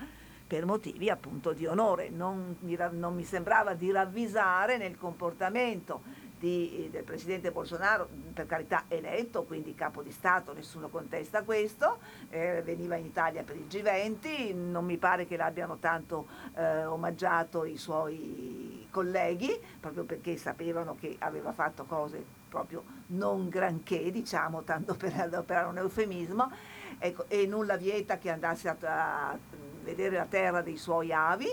per motivi appunto di onore. Non mi, non mi sembrava di ravvisare nel comportamento di, del presidente Bolsonaro, per carità eletto, quindi capo di Stato, nessuno contesta questo, eh, veniva in Italia per il G20, non mi pare che l'abbiano tanto eh, omaggiato i suoi colleghi, proprio perché sapevano che aveva fatto cose proprio non granché, diciamo, tanto per adoperare un eufemismo, ecco, e nulla vieta che andasse a, a vedere la terra dei suoi avi,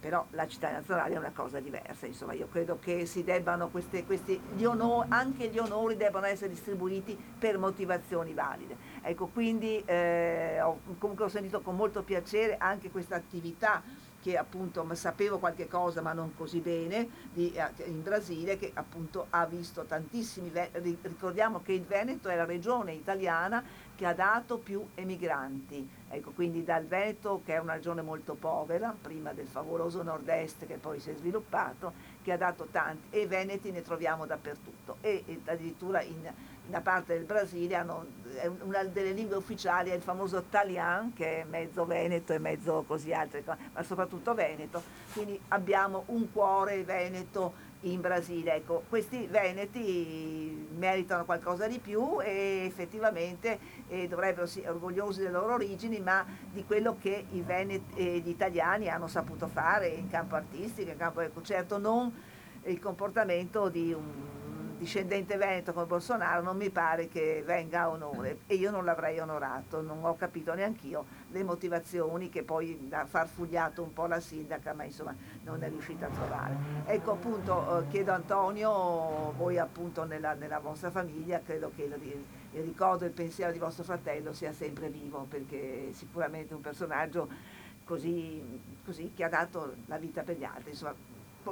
però la cittadinanza onoraria è una cosa diversa, insomma io credo che si debbano queste, questi, gli onori, anche gli onori debbano essere distribuiti per motivazioni valide. Ecco, quindi eh, ho, comunque ho sentito con molto piacere anche questa attività che appunto sapevo qualche cosa ma non così bene di, eh, in Brasile che appunto ha visto tantissimi, ricordiamo che il Veneto è la regione italiana che ha dato più emigranti, ecco quindi dal Veneto che è una regione molto povera, prima del favoloso nord-est che poi si è sviluppato, che ha dato tanti e veneti ne troviamo dappertutto e, e addirittura in da parte del Brasile hanno, una delle lingue ufficiali è il famoso Talian che è mezzo veneto e mezzo così altre cose, ma soprattutto veneto, quindi abbiamo un cuore veneto in Brasile. Ecco, questi veneti meritano qualcosa di più e effettivamente eh, dovrebbero essere orgogliosi delle loro origini, ma di quello che i veneti e gli italiani hanno saputo fare in campo artistico, in campo ecco, certo non il comportamento di un discendente veneto come Bolsonaro non mi pare che venga a onore e io non l'avrei onorato, non ho capito neanche io le motivazioni che poi ha farfugliato un po' la sindaca ma insomma non è riuscita a trovare. Ecco appunto eh, chiedo Antonio, voi appunto nella, nella vostra famiglia credo che il ricordo e il pensiero di vostro fratello sia sempre vivo perché è sicuramente un personaggio così, così che ha dato la vita per gli altri. Insomma,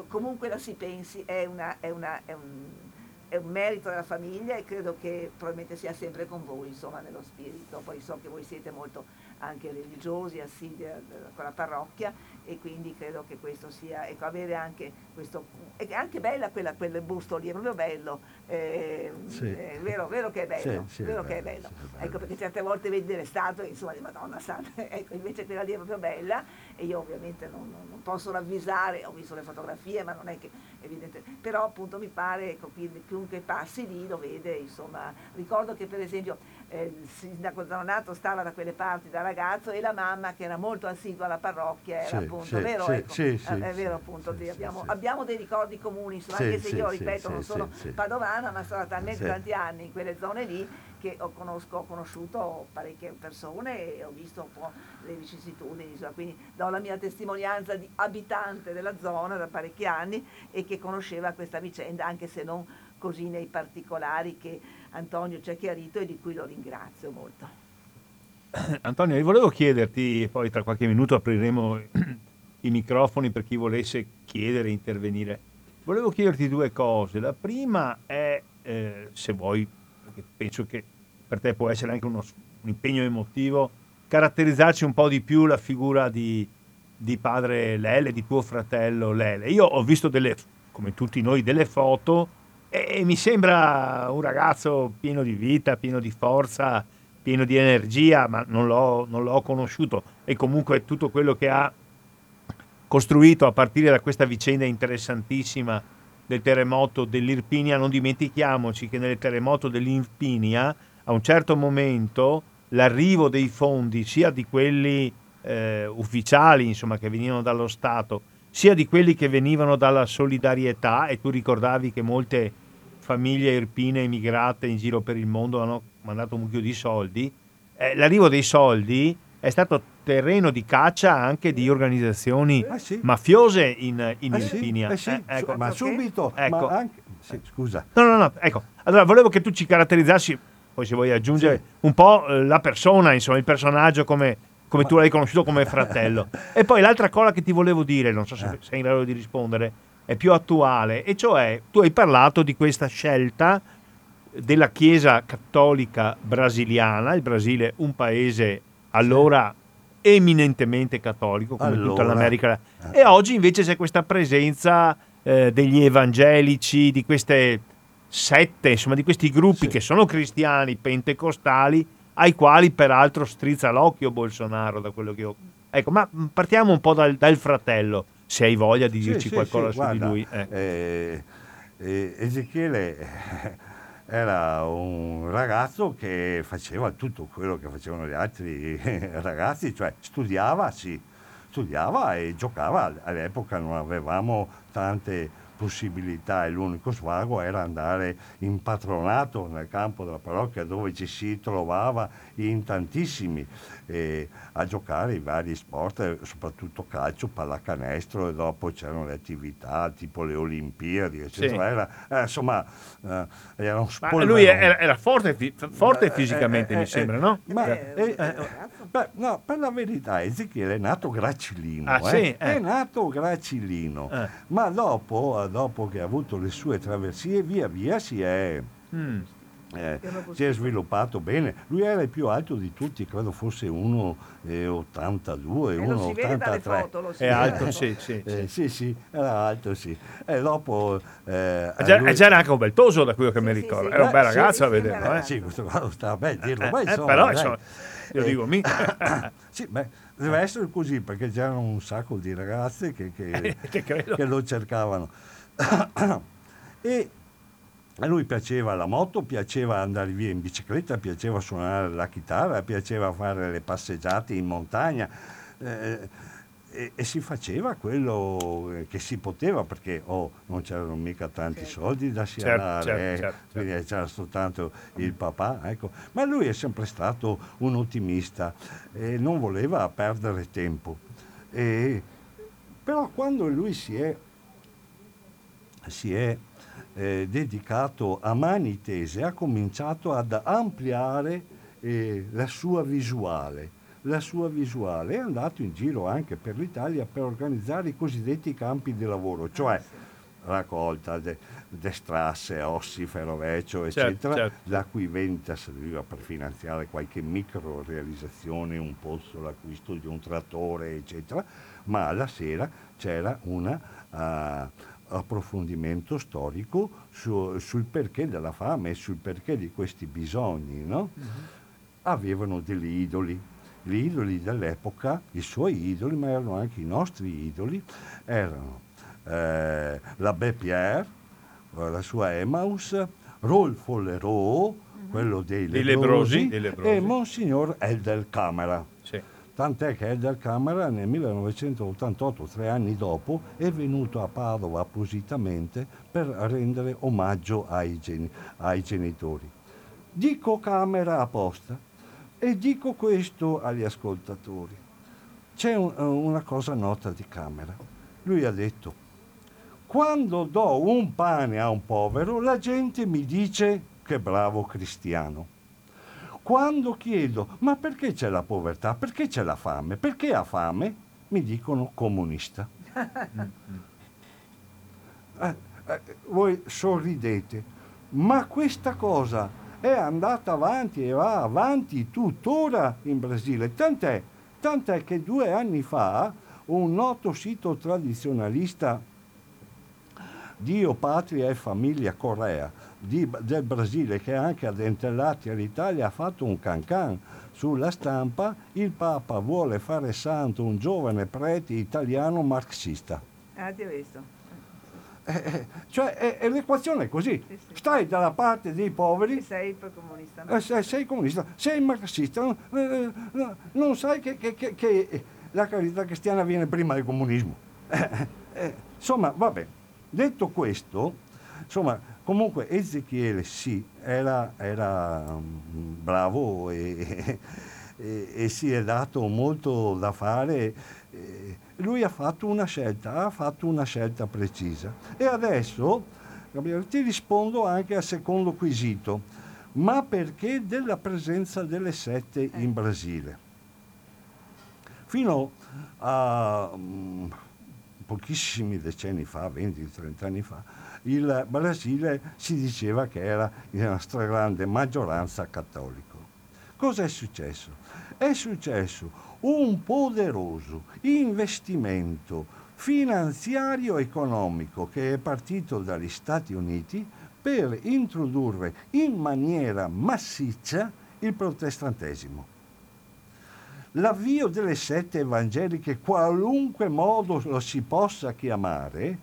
comunque la si pensi è, una, è, una, è un è un merito della famiglia e credo che probabilmente sia sempre con voi, insomma, nello spirito. Poi so che voi siete molto anche religiosi, assidui con la parrocchia e quindi credo che questo sia, ecco, avere anche questo, è anche bella quella, quel busto lì, è proprio bello, eh, sì. è vero, vero, che è bello, sì, sì, vero che è bello. Ecco, perché certe volte vedi delle statue, insomma, di Madonna Santa, *laughs* ecco, invece quella lì è proprio bella e io ovviamente non, non, non posso ravvisare, ho visto le fotografie, ma non è che evidente, però appunto mi pare, ecco, chiunque passi lì lo vede, insomma, ricordo che per esempio eh, il sindaco Zanonato stava da quelle parti da ragazzo e la mamma che era molto assidua alla parrocchia era sì, appunto, sì, vero? Sì, ecco, sì, eh, è vero appunto, abbiamo, abbiamo, dei ricordi comuni, insomma, anche se io ripeto non sono padovana ma sono talmente tanti anni in quelle zone lì che ho, conosco, ho, conosciuto parecchie persone e ho visto un po' le vicissitudini, insomma, quindi do la mia testimonianza di abitante della zona da parecchi anni e che conosceva questa vicenda anche se non così nei particolari che Antonio ci ha chiarito e di cui lo ringrazio molto. *coughs* Antonio, volevo chiederti, poi tra qualche minuto apriremo i microfoni per chi volesse chiedere, intervenire. Volevo chiederti due cose. La prima è, eh, se vuoi, perché penso che per te può essere anche uno, un impegno emotivo, caratterizzarci un po' di più la figura di, di padre Lele, di tuo fratello Lele. Io ho visto delle, come tutti noi, delle foto e mi sembra un ragazzo pieno di vita, pieno di forza, pieno di energia, ma non l'ho, non l'ho conosciuto e comunque tutto quello che ha costruito a partire da questa vicenda interessantissima del terremoto dell'Irpinia, non dimentichiamoci che nel terremoto dell'Irpinia a un certo momento l'arrivo dei fondi, sia di quelli eh, ufficiali insomma, che venivano dallo Stato, sia di quelli che venivano dalla solidarietà e tu ricordavi che molte famiglie irpine emigrate in giro per il mondo hanno mandato un mucchio di soldi, eh, l'arrivo dei soldi è stato terreno di caccia anche di organizzazioni ah, sì. mafiose in, in ah, Irpinia. Sì, eh, ecco. Ma subito, ecco. ma anche... sì, scusa. No, no, no, ecco. Allora volevo che tu ci caratterizzassi, poi se vuoi aggiungere, un po' eh, la persona, insomma, il personaggio come come tu l'hai conosciuto come *laughs* fratello. e poi l'altra cosa che ti volevo dire, non so se sei in grado di rispondere, è più attuale, e cioè tu hai parlato di questa scelta della Chiesa cattolica brasiliana, il Brasile un paese allora sì. eminentemente cattolico come allora. tutta l'America, eh. e oggi invece c'è questa presenza eh, degli evangelici, di queste sette, insomma di questi gruppi sì. che sono cristiani, pentecostali, ai quali peraltro strizza l'occhio Bolsonaro da quello che ho... Ecco, ma partiamo un po' dal, dal fratello, se hai voglia di dirci sì, qualcosa sì, su guarda, di lui. Ecco. Eh, eh, Ezechiele *laughs* era un ragazzo che faceva tutto quello che facevano gli altri *laughs* ragazzi, cioè studiava, sì, studiava e giocava. All'epoca non avevamo tante possibilità e l'unico svago era andare in patronato nel campo della parrocchia dove ci si trovava in tantissimi eh, a giocare i vari sport, soprattutto calcio, pallacanestro e dopo c'erano le attività tipo le Olimpiadi, eccetera. Sì. Era, eh, insomma, eh, era un sport. lui era, era forte, forte, fisicamente, mi sembra, no? Ma, Beh, no, per la verità Ezechiele è nato gracilino, Ah, eh? sì? Eh. è nato gracilino, Eh. ma dopo, dopo che ha avuto le sue traversie, via via si è, Mm. eh, si è sviluppato bene. Lui era il più alto di tutti, credo fosse 1,82, E lo si vede dalle 1,83. foto, lo si È vede. alto, sì, sì. sì. Eh, sì, sì, era alto, sì. E dopo... eh, È già, lui- già anche un bel toso da quello che Sì, mi ricordo. sì. È un bel Eh, sì, ragazzo a sì, vederlo, sì, eh. Eh, sì, questo qua sta bene dirlo, Eh, ma eh, insomma, però, insomma, io dico mica. *coughs* Sì, beh, deve essere così perché c'erano un sacco di ragazze che, che- *laughs* che lo cercavano. e a lui piaceva la moto, piaceva andare via in bicicletta, piaceva suonare la chitarra, piaceva fare le passeggiate in montagna. eh, e, e si faceva quello eh, che si poteva perché oh, non c'erano mica tanti Certo. soldi da Certo, sialare, certo, eh, certo, quindi c'era soltanto il papà, ecco. ma lui è sempre stato un ottimista e non voleva perdere tempo. E- però quando lui si è, si è eh, dedicato a mani tese, ha cominciato ad ampliare eh, la sua visuale. La sua visuale è andato in giro anche per l'Italia per organizzare i cosiddetti campi di lavoro, cioè raccolta de, destrasse, ossi, ferroveccio, Certo, eccetera, certo. la cui vendita serviva per finanziare qualche micro realizzazione, un pozzo, l'acquisto di un trattore, eccetera, ma alla sera c'era un approfondimento storico su- sul perché della fame e sul perché di questi bisogni. no? Avevano degli idoli. Gli idoli dell'epoca, i suoi idoli, ma erano anche i nostri idoli, erano eh, l'abbé Pierre, eh, la sua Emmaus, Rolfo Leroux, quello dei lebrosi, lebrosi, dei lebrosi. e Monsignor Eldel Camera. Sì. Tant'è che Eldel Camera nel 1988, tre anni dopo, è venuto a Padova appositamente per rendere omaggio ai, geni- ai genitori. Dico Camera apposta e dico questo agli ascoltatori. C'è un- una cosa nota di Camera. Lui ha detto, quando do un pane a un povero, la gente mi dice che bravo cristiano. Quando chiedo, ma perché c'è la povertà? Perché c'è la fame? Perché ha fame? Mi dicono comunista. *laughs* Eh, eh, voi sorridete, ma questa cosa è andata avanti e va avanti tuttora in Brasile. Tant'è, tant'è che due anni fa un noto sito tradizionalista Dio, Patria e Famiglia Corea di- del Brasile che anche addentellati all'Italia ha fatto un cancan sulla stampa il Papa vuole fare santo un giovane prete italiano marxista Ah, ti ho visto. Eh, eh, cioè è, è l'equazione è così Sì, sì. stai dalla parte dei poveri sei per comunista? eh, sei, sei comunista sei marxista non, eh, eh, non sai che, che- che- che la carità cristiana viene prima del comunismo Eh, insomma vabbè detto questo insomma comunque Ezechiele sì era, era mm, bravo e, *laughs* e- e si è dato molto da fare lui ha fatto una scelta ha fatto una scelta precisa e adesso Gabriele, ti rispondo anche al secondo quesito ma perché della presenza delle sette in Brasile fino a mm, pochissimi decenni fa, 20-30 anni fa, il Brasile si diceva che era in una stragrande maggioranza cattolico. Cosa è successo? È successo un poderoso investimento finanziario economico che è partito dagli Stati Uniti per introdurre in maniera massiccia il protestantesimo. L'avvio delle sette evangeliche, qualunque modo lo si possa chiamare,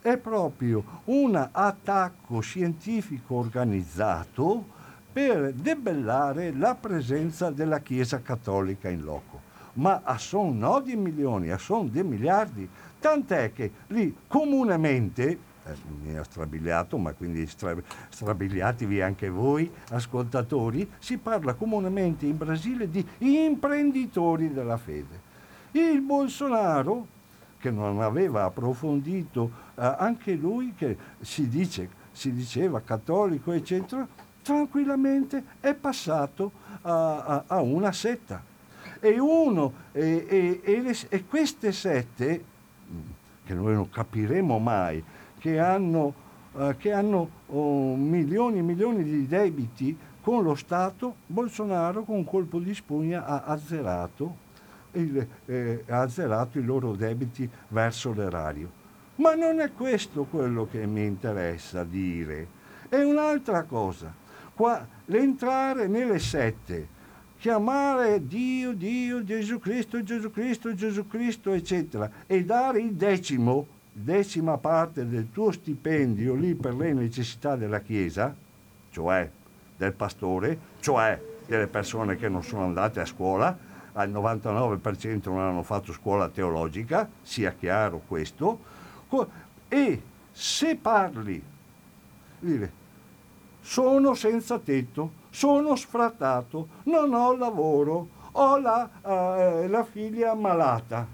è proprio un attacco scientifico organizzato per debellare la presenza della Chiesa cattolica in loco. Ma a son no di milioni, a son di miliardi, tant'è che lì comunemente eh, mi ha strabiliato, ma quindi stra- strabiliatevi anche voi, ascoltatori, si parla comunemente in Brasile di imprenditori della fede. Il Bolsonaro, che non aveva approfondito, eh, anche lui che si, dice, si diceva cattolico, eccetera, tranquillamente è passato a, a- a una setta. E uno, e, e, e, le, e queste sette, che noi non capiremo mai, che hanno, uh, che hanno oh, milioni e milioni di debiti con lo Stato, Bolsonaro con un colpo di spugna ha azzerato, il, eh, ha azzerato i loro debiti verso l'erario. Ma non è questo quello che mi interessa dire, è un'altra cosa. Qua, l'entrare nelle sette, chiamare Dio, Dio, Gesù Cristo, Gesù Cristo, Gesù Cristo, eccetera, e dare il decimo, decima parte del tuo stipendio lì per le necessità della Chiesa, cioè del pastore, cioè delle persone che non sono andate a scuola, al 99% non hanno fatto scuola teologica, sia chiaro questo, e se parli, dire, sono senza tetto, sono sfrattato, non ho lavoro, ho la, uh, la figlia malata.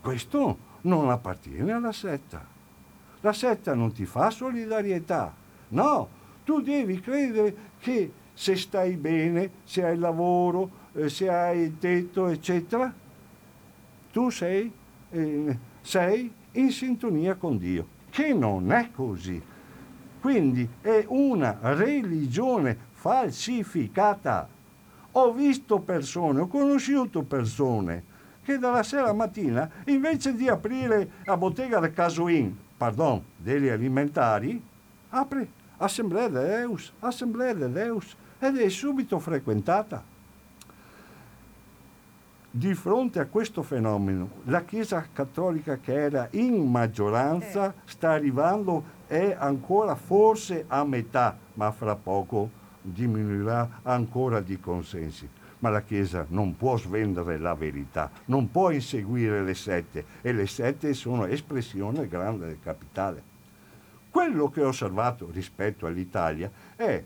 Questo non appartiene alla setta. La setta non ti fa solidarietà. No, tu devi credere che se stai bene, se hai lavoro, eh, se hai il tetto, eccetera, tu sei, eh, sei in sintonia con Dio, che non è così. Quindi è una religione falsificata. Ho visto persone, ho conosciuto persone che dalla sera alla mattina, invece di aprire la bottega del Casuin, pardon, degli alimentari, apre Assemblea de Deus, Assemblea de Deus, ed è subito frequentata. Di fronte a questo fenomeno, la Chiesa Cattolica che era in maggioranza eh. sta arrivando, è ancora forse a metà, ma fra poco diminuirà ancora di consensi. Ma la Chiesa non può svendere la verità, non può inseguire le sette e le sette sono espressione grande del capitale. Quello che ho osservato rispetto all'Italia è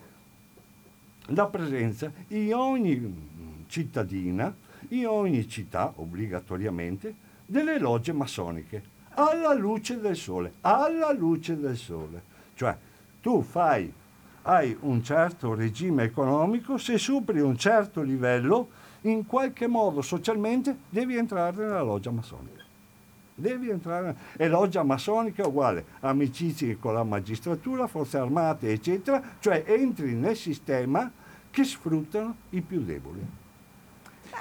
la presenza in ogni cittadina, in ogni città obbligatoriamente, delle logge massoniche, alla luce del sole, alla luce del sole. Cioè tu fai, hai un certo regime economico, se superi un certo livello, in qualche modo socialmente devi entrare nella loggia massonica. Devi entrare. E loggia massonica è uguale, amicizie con la magistratura, forze armate, eccetera, cioè entri nel sistema che sfruttano i più deboli.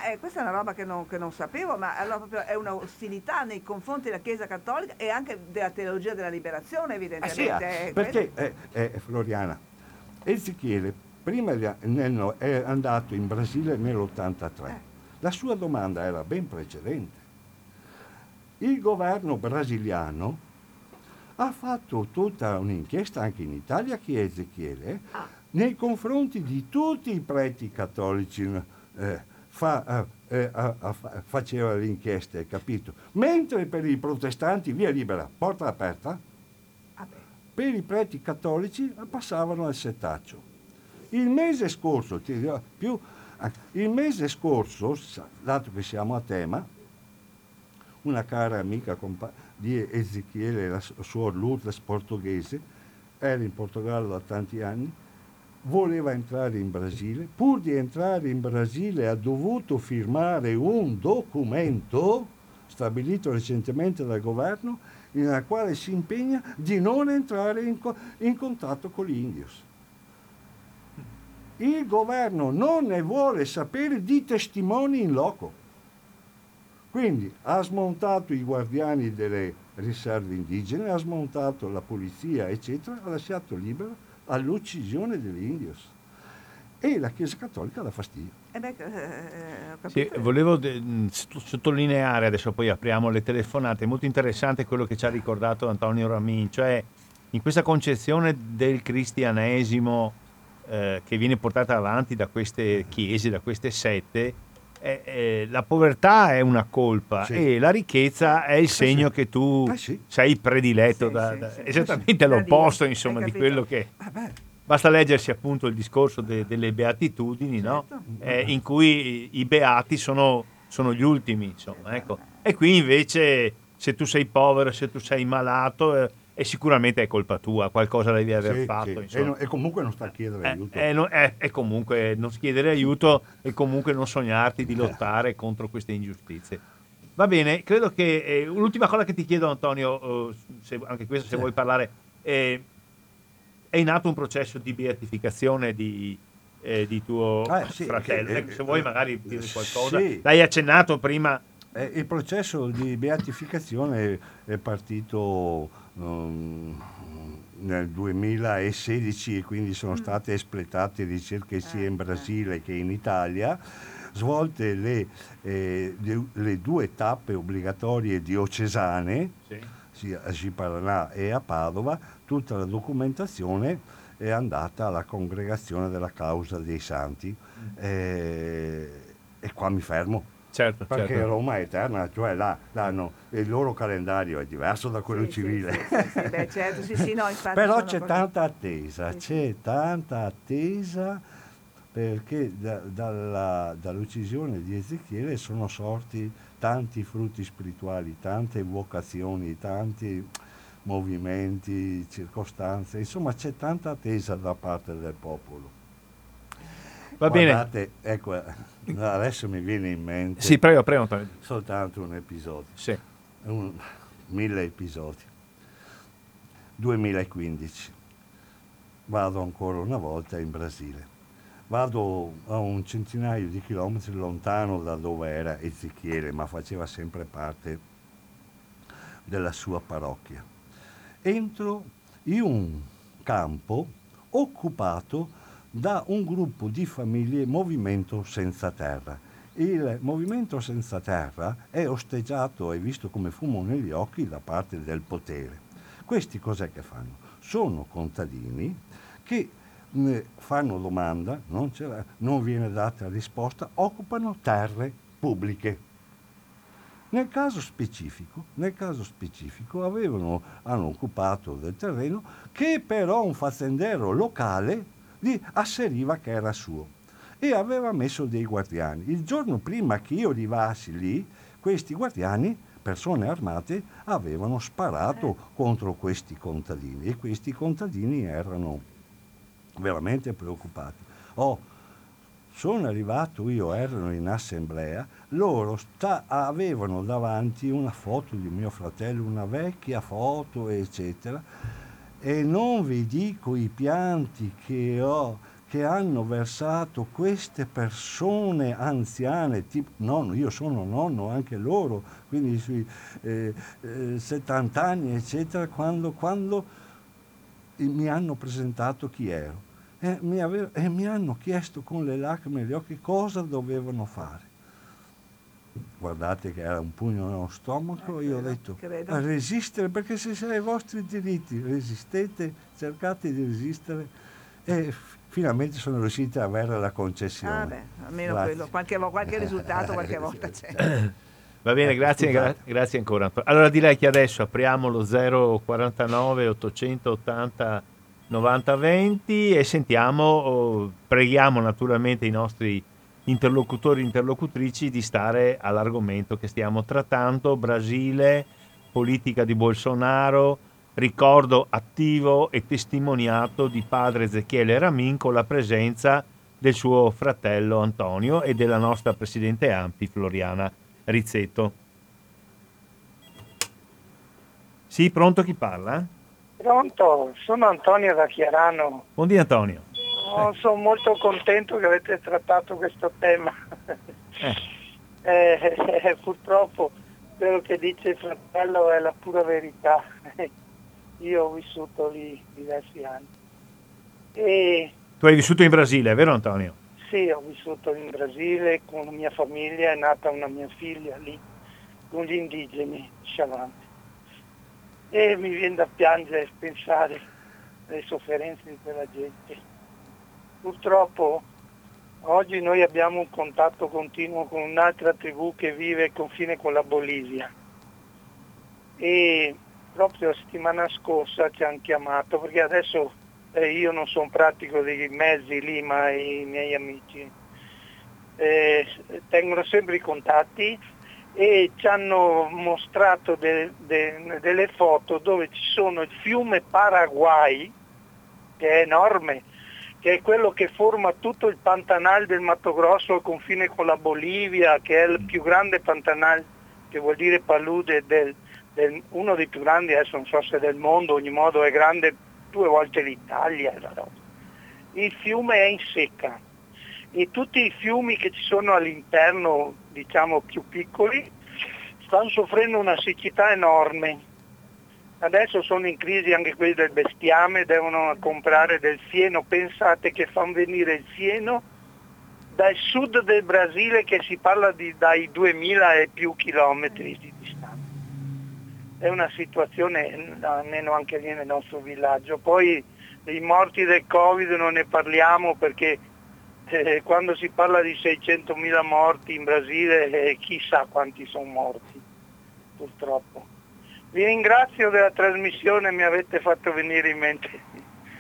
Eh, questa è una roba che non, che non sapevo, ma allora proprio è un'ostilità nei confronti della Chiesa Cattolica e anche della teologia della liberazione, evidentemente. Ah, sì, perché, eh, eh, Floriana, Ezechiele prima è andato in Brasile nell'83. Eh. La sua domanda era ben precedente. Il governo brasiliano ha fatto tutta un'inchiesta anche in Italia, chi è Ezechiele, ah. nei confronti di tutti i preti cattolici. Eh, fa, eh, eh, faceva le inchieste, capito? Mentre per i protestanti via libera, porta aperta, per i preti cattolici passavano al settaccio. Il mese scorso, più, il mese scorso, dato che siamo a tema, una cara amica di Ezechiele, la sua Lourdes portoghese, era in Portogallo da tanti anni, voleva entrare in Brasile, pur di entrare in Brasile ha dovuto firmare un documento stabilito recentemente dal governo nel quale si impegna di non entrare in, co- in contatto con gli indios. Il governo non ne vuole sapere di testimoni in loco. Quindi ha smontato i guardiani delle riserve indigene, ha smontato la polizia, eccetera, ha lasciato libero all'uccisione degli indios. E la Chiesa Cattolica dà fastidio. Eh beh, eh, sì, volevo de- sottolineare, adesso poi apriamo le telefonate, è molto interessante quello che ci ha ricordato Antonio Ramin, cioè in questa concezione del cristianesimo eh, che viene portata avanti da queste chiese, da queste sette, eh, eh, la povertà è una colpa sì. e la ricchezza è il eh segno sì. che tu eh sì. sei prediletto da, da esattamente l'opposto insomma di quello che ah, basta leggersi appunto il discorso de, delle beatitudini certo. no? Eh, in cui i beati sono, sono gli ultimi insomma ecco. e qui invece se tu sei povero se tu sei malato e sicuramente è colpa tua, qualcosa devi aver Sì, fatto. sì. E, no- e comunque non sta a chiedere Eh, aiuto. eh, no- eh, e comunque non chiedere aiuto e comunque non sognarti di lottare contro queste ingiustizie. Va bene, credo che eh, l'ultima cosa che ti chiedo Antonio, eh, se- anche questo se vuoi parlare, eh, è in atto un processo di beatificazione di, eh, di tuo Ah, sì, fratello. eh, Ecco, se vuoi eh, magari dire qualcosa. sì. L'hai accennato prima. Eh, il processo di beatificazione è partito um, nel 2016 e quindi sono Mm. state espletate ricerche sia Eh, in eh. Brasile che in Italia, svolte le, eh, le- le due tappe obbligatorie diocesane, sia a Ciparanà e a Padova, tutta la documentazione è andata alla congregazione della causa dei santi. Eh, e qua mi fermo. Certo, Perché certo. Roma è eterna, cioè là, là no, il loro calendario è diverso da quello Sì, civile. sì, sì, sì, beh, certo, sì, sì, no, *laughs* infatti Però c'è proprio- tanta attesa, Sì, c'è tanta attesa perché da- dalla- dall'uccisione di Ezechiele sono sorti tanti frutti spirituali, tante vocazioni, tanti movimenti, circostanze, insomma c'è tanta attesa da parte del popolo. Va bene. Guardate, ecco, *laughs* adesso mi viene in mente Sì, prego, prego Antonio. soltanto un episodio, Sì. un- mille episodi. 2015. Vado ancora una volta in Brasile. Vado a un centinaio di chilometri lontano da dove era Ezechiele, ma faceva sempre parte della sua parrocchia. Entro in un campo occupato da un gruppo di famiglie Movimento Senza Terra. Il Movimento Senza Terra è osteggiato e visto come fumo negli occhi da parte del potere. Questi cos'è che fanno? Sono contadini che mh, fanno domanda, non, non viene data risposta, occupano terre pubbliche. Nel caso specifico, nel caso specifico avevano, hanno occupato del terreno che però un fazzendero locale gli asseriva che era suo e aveva messo dei guardiani. Il giorno prima che io arrivassi lì, questi guardiani, persone armate, avevano sparato contro questi contadini e questi contadini erano veramente preoccupati. Oh, sono arrivato io, erano in assemblea, loro sta- avevano davanti una foto di mio fratello, una vecchia foto, eccetera, e non vi dico i pianti che ho, che hanno versato queste persone anziane, tipo nonno, io sono nonno anche loro, quindi sui eh, eh, 70 anni, eccetera, quando, quando mi hanno presentato chi ero e mi, ave- e mi hanno chiesto con le lacrime negli occhi cosa dovevano fare. Guardate che era un pugno nello stomaco, io ho detto credo. "A resistere perché se siete ai vostri diritti, resistete, cercate di resistere e f- finalmente sono riusciti ad avere la concessione. Ah, beh, almeno Grazie. quello, qualche, qualche risultato *laughs* qualche volta c'è. *laughs* Va bene, Ecco, grazie, gra- grazie ancora. Allora direi che adesso apriamo lo 049 880 90 20 e sentiamo, oh, preghiamo naturalmente i nostri interlocutori e interlocutrici di stare all'argomento che stiamo trattando, Brasile, politica di Bolsonaro, ricordo attivo e testimoniato di padre Ezechiele Ramin con la presenza del suo fratello Antonio e della nostra presidente Ampi Floriana Rizzetto. Sì, pronto chi parla? Pronto, sono Antonio da Chiarano. Buondì Antonio. Oh, sono molto contento che avete trattato questo tema. *laughs* Eh, Eh, purtroppo quello che dice il fratello è la pura verità. *laughs* Io ho vissuto lì diversi anni. E tu hai vissuto in Brasile, vero Antonio? sì, ho vissuto in Brasile con la mia famiglia, è nata una mia figlia lì, con gli indigeni sciavanti. E mi viene da piangere pensare alle sofferenze di quella gente. Purtroppo oggi noi abbiamo un contatto continuo con un'altra tribù che vive al confine con la Bolivia. E proprio la settimana scorsa ci hanno chiamato perché adesso eh, io non sono pratico dei mezzi lì, ma i miei amici eh, tengono sempre i contatti e ci hanno mostrato de, de, delle foto dove ci sono il fiume Paraguay, che è enorme, che è quello che forma tutto il Pantanal del Mato Grosso al confine con la Bolivia, che è il più grande Pantanal, che vuol dire palude, del, del, uno dei più grandi, adesso non so se del mondo, ogni modo è grande due volte l'Italia. Il fiume è in secca, e tutti i fiumi che ci sono all'interno, diciamo più piccoli, stanno soffrendo una siccità enorme. Adesso sono in crisi anche quelli del bestiame, devono comprare del fieno, pensate che fanno venire il fieno dal sud del Brasile che si parla di dai 2000 e più chilometri di distanza. È una situazione almeno anche lì nel nostro villaggio. Poi dei morti del Covid non ne parliamo perché eh, quando si parla di 600.000 morti in Brasile, eh, chissà quanti sono morti, purtroppo. Vi ringrazio della trasmissione, mi avete fatto venire in mente.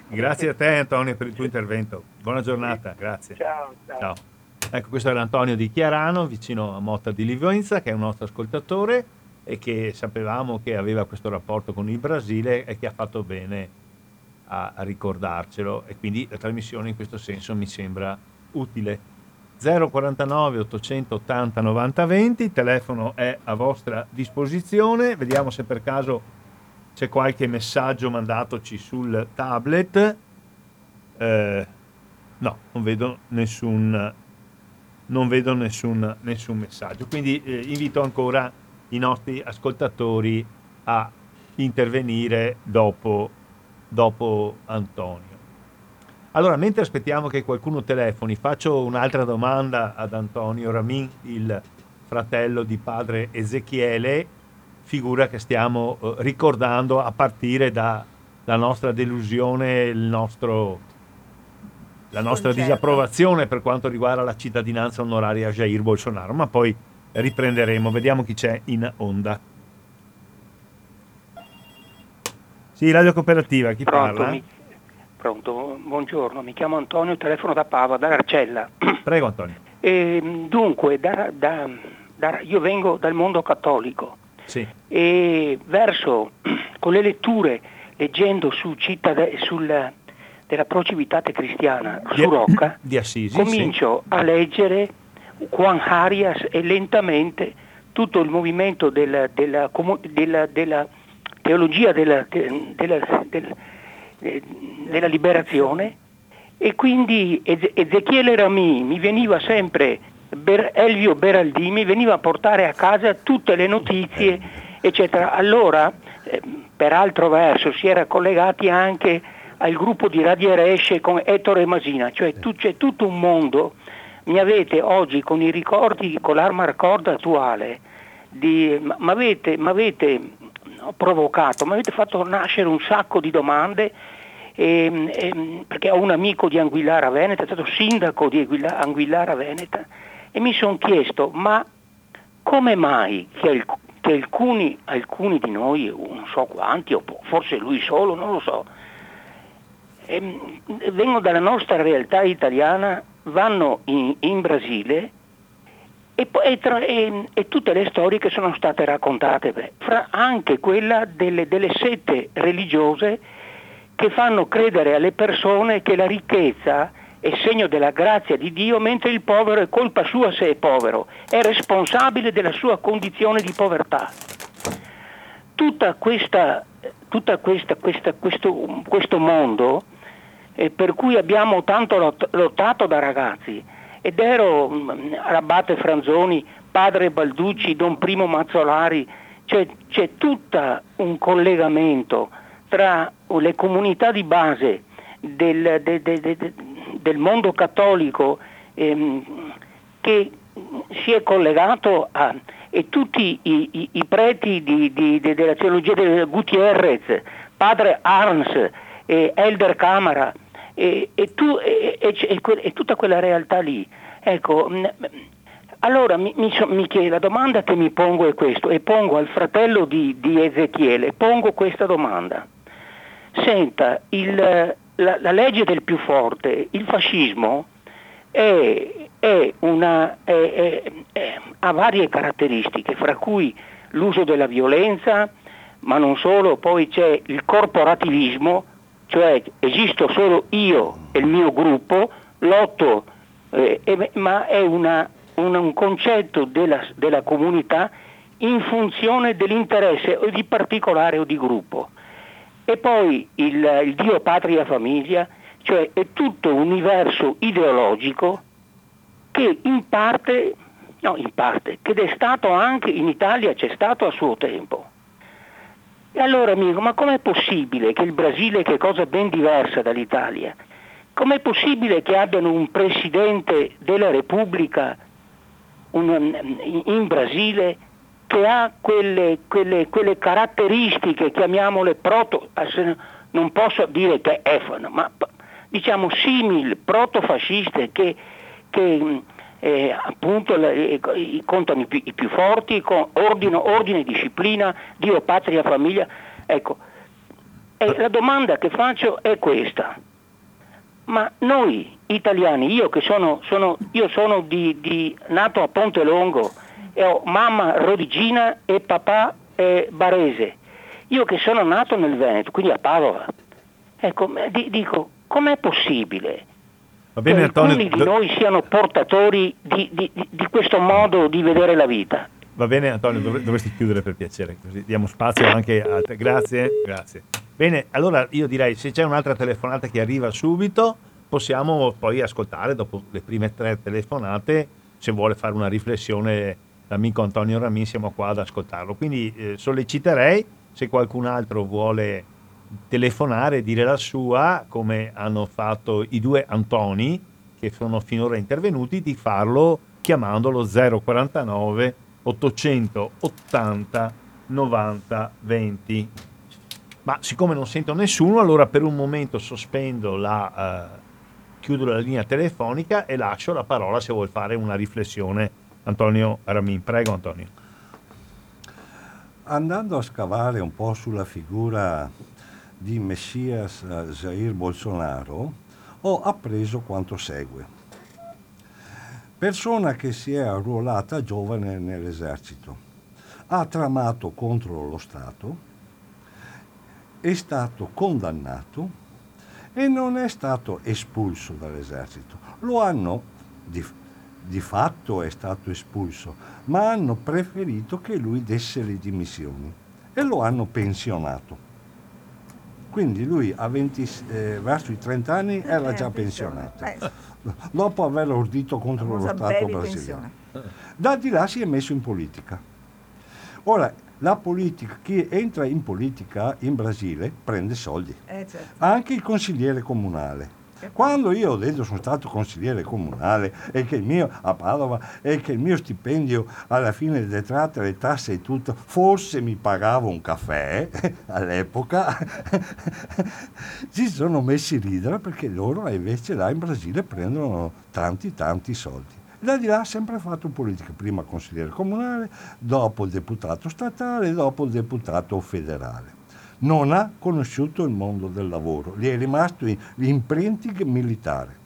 Grazie a te Antonio per il tuo intervento. Buona giornata, grazie. Ciao, ciao. ciao. Ecco, questo era Antonio di Chiarano, vicino a Motta di Livenza, che è un nostro ascoltatore e che sapevamo che aveva questo rapporto con il Brasile e che ha fatto bene a, a ricordarcelo e quindi la trasmissione in questo senso mi sembra utile. 049 880 90 20, il telefono è a vostra disposizione, vediamo se per caso c'è qualche messaggio mandatoci sul tablet. Eh, no, non vedo nessun, non vedo nessun, nessun messaggio, quindi eh, invito ancora i nostri ascoltatori a intervenire dopo, dopo Antonio. Allora, mentre aspettiamo che qualcuno telefoni, faccio un'altra domanda ad Antonio Ramin, il fratello di padre Ezechiele, figura che stiamo eh, ricordando a partire dalla nostra delusione, il nostro, la nostra Concerto. disapprovazione per quanto riguarda la cittadinanza onoraria a Jair Bolsonaro, ma poi riprenderemo, vediamo chi c'è in onda. Sì, Radio Cooperativa, chi Pronto, parla? Mi Pronto, buongiorno, mi chiamo Antonio, telefono da Pava, da Arcella. *clears throat* Prego Antonio. E, dunque, da, da, da, io vengo dal mondo cattolico sì. e verso, *clears throat* con le letture, leggendo su cittad- sul, della Procivitate Cristiana di, su Rocca, *clears throat* di Assisi, comincio sì. a leggere Juan Arias e lentamente tutto il movimento della, della, della, della teologia della, della della liberazione e quindi Ezechiele Rami mi veniva sempre, Elvio Beraldi mi veniva a portare a casa tutte le notizie, eccetera. Allora, eh, per altro verso, si era collegati anche al gruppo di Radio Resce con Ettore Masina, cioè tu, c'è tutto un mondo. Mi avete oggi con i ricordi, con l'arma record attuale, di, ma avete, provocato, mi avete fatto nascere un sacco di domande e, ehm, e, ehm, perché ho un amico di Anguillara Veneta, è stato sindaco di Anguillara Veneta e mi sono chiesto ma come mai che, che alcuni, alcuni, di noi, non so quanti, o forse lui solo, non lo so, ehm, vengono dalla nostra realtà italiana, vanno in, in Brasile e, e, tra, e, e, tutte le storie che sono state raccontate, fra anche quella delle, delle sette religiose che fanno credere alle persone che la ricchezza è segno della grazia di Dio, mentre il povero è colpa sua se è povero, è responsabile della sua condizione di povertà. Tutta questa, tutta questa, questa, questo, questo, mondo eh, per cui abbiamo tanto lottato da ragazzi, ed ero mh, Abate Franzoni, padre Balducci, Don Primo Mazzolari, cioè, c'è tutto un collegamento tra le comunità di base del, de, de, de, del mondo cattolico ehm, che si è collegato a e tutti i, i, i preti di, di, de, della teologia di Gutierrez, padre Arns, eh, Elder Camara e, e, tu, e, tutta quella realtà lì. Ecco, allora mi, mi, la domanda che mi pongo è questa, e pongo al fratello di, di Ezechiele, pongo questa domanda. Senta, il, la, la, legge del più forte, il fascismo, è, una, è, è, ha varie caratteristiche, fra cui l'uso della violenza, ma non solo, poi c'è il corporativismo, cioè esisto solo io e il mio gruppo, lotto, eh, ma è una, una, un concetto della, della comunità in funzione dell'interesse o di particolare o di gruppo. E poi il, il Dio, patria, famiglia, cioè è tutto un universo ideologico che in parte, no in parte, che è stato anche in Italia, c'è stato a suo tempo. E allora amico, ma com'è possibile che il Brasile, che è cosa ben diversa dall'Italia, com'è possibile che abbiano un presidente della Repubblica un, in Brasile che ha quelle, quelle, quelle caratteristiche, chiamiamole proto, non posso dire che è, ma diciamo simil, protofasciste, che, che eh, appunto eh, contano i più, i più forti, con ordino, ordine, disciplina, Dio, patria, famiglia. Ecco, e la domanda che faccio è questa. Ma noi italiani, io che sono, sono, io sono di, di, nato a Ponte Longo, e ho mamma rodigina e papà eh, barese, io che sono nato nel Veneto, quindi a Padova, ecco, dico, com'è possibile Va bene, che Antonio, alcuni di noi siano portatori di, di, di, questo modo di vedere la vita? Va bene Antonio, dovresti chiudere per piacere, così diamo spazio anche a te. Grazie, grazie. Bene, allora io direi se c'è un'altra telefonata che arriva subito, possiamo poi ascoltare dopo le prime tre telefonate, se vuole fare una riflessione l'amico Antonio Ramin, siamo qua ad ascoltarlo. Quindi eh, solleciterei se qualcun altro vuole telefonare e dire la sua, come hanno fatto i due Antoni che sono finora intervenuti, di farlo chiamandolo 049 880 90 20. Ma siccome non sento nessuno, allora per un momento sospendo la, uh, chiudo la linea telefonica e lascio la parola se vuol fare una riflessione. Antonio Ramin, prego Antonio. Andando a scavare un po' sulla figura di Messias Jair Bolsonaro, ho appreso quanto segue. Persona che si è arruolata giovane nell'esercito, ha tramato contro lo Stato, è stato condannato e non è stato espulso dall'esercito. Lo hanno, di, di fatto è stato espulso, ma hanno preferito che lui desse le dimissioni e lo hanno pensionato. Quindi lui a 20, eh, verso i 30 anni eh, era già pensionato, *laughs* dopo aver ordito contro lo Stato brasiliano. Da di là si è messo in politica. Ora, la politica, chi entra in politica in Brasile prende soldi, eh, certo. anche il consigliere comunale. Quando io ho detto sono stato consigliere comunale e che il mio a Padova e che il mio stipendio alla fine detratte le tasse e tutto, forse mi pagava un caffè all'epoca, *laughs* si sono messi ridere perché loro invece là in Brasile prendono tanti tanti soldi. Da di là ha sempre fatto politica, prima consigliere comunale, dopo il deputato statale, dopo il deputato federale non ha conosciuto il mondo del lavoro, gli è rimasto l'imprinting militare.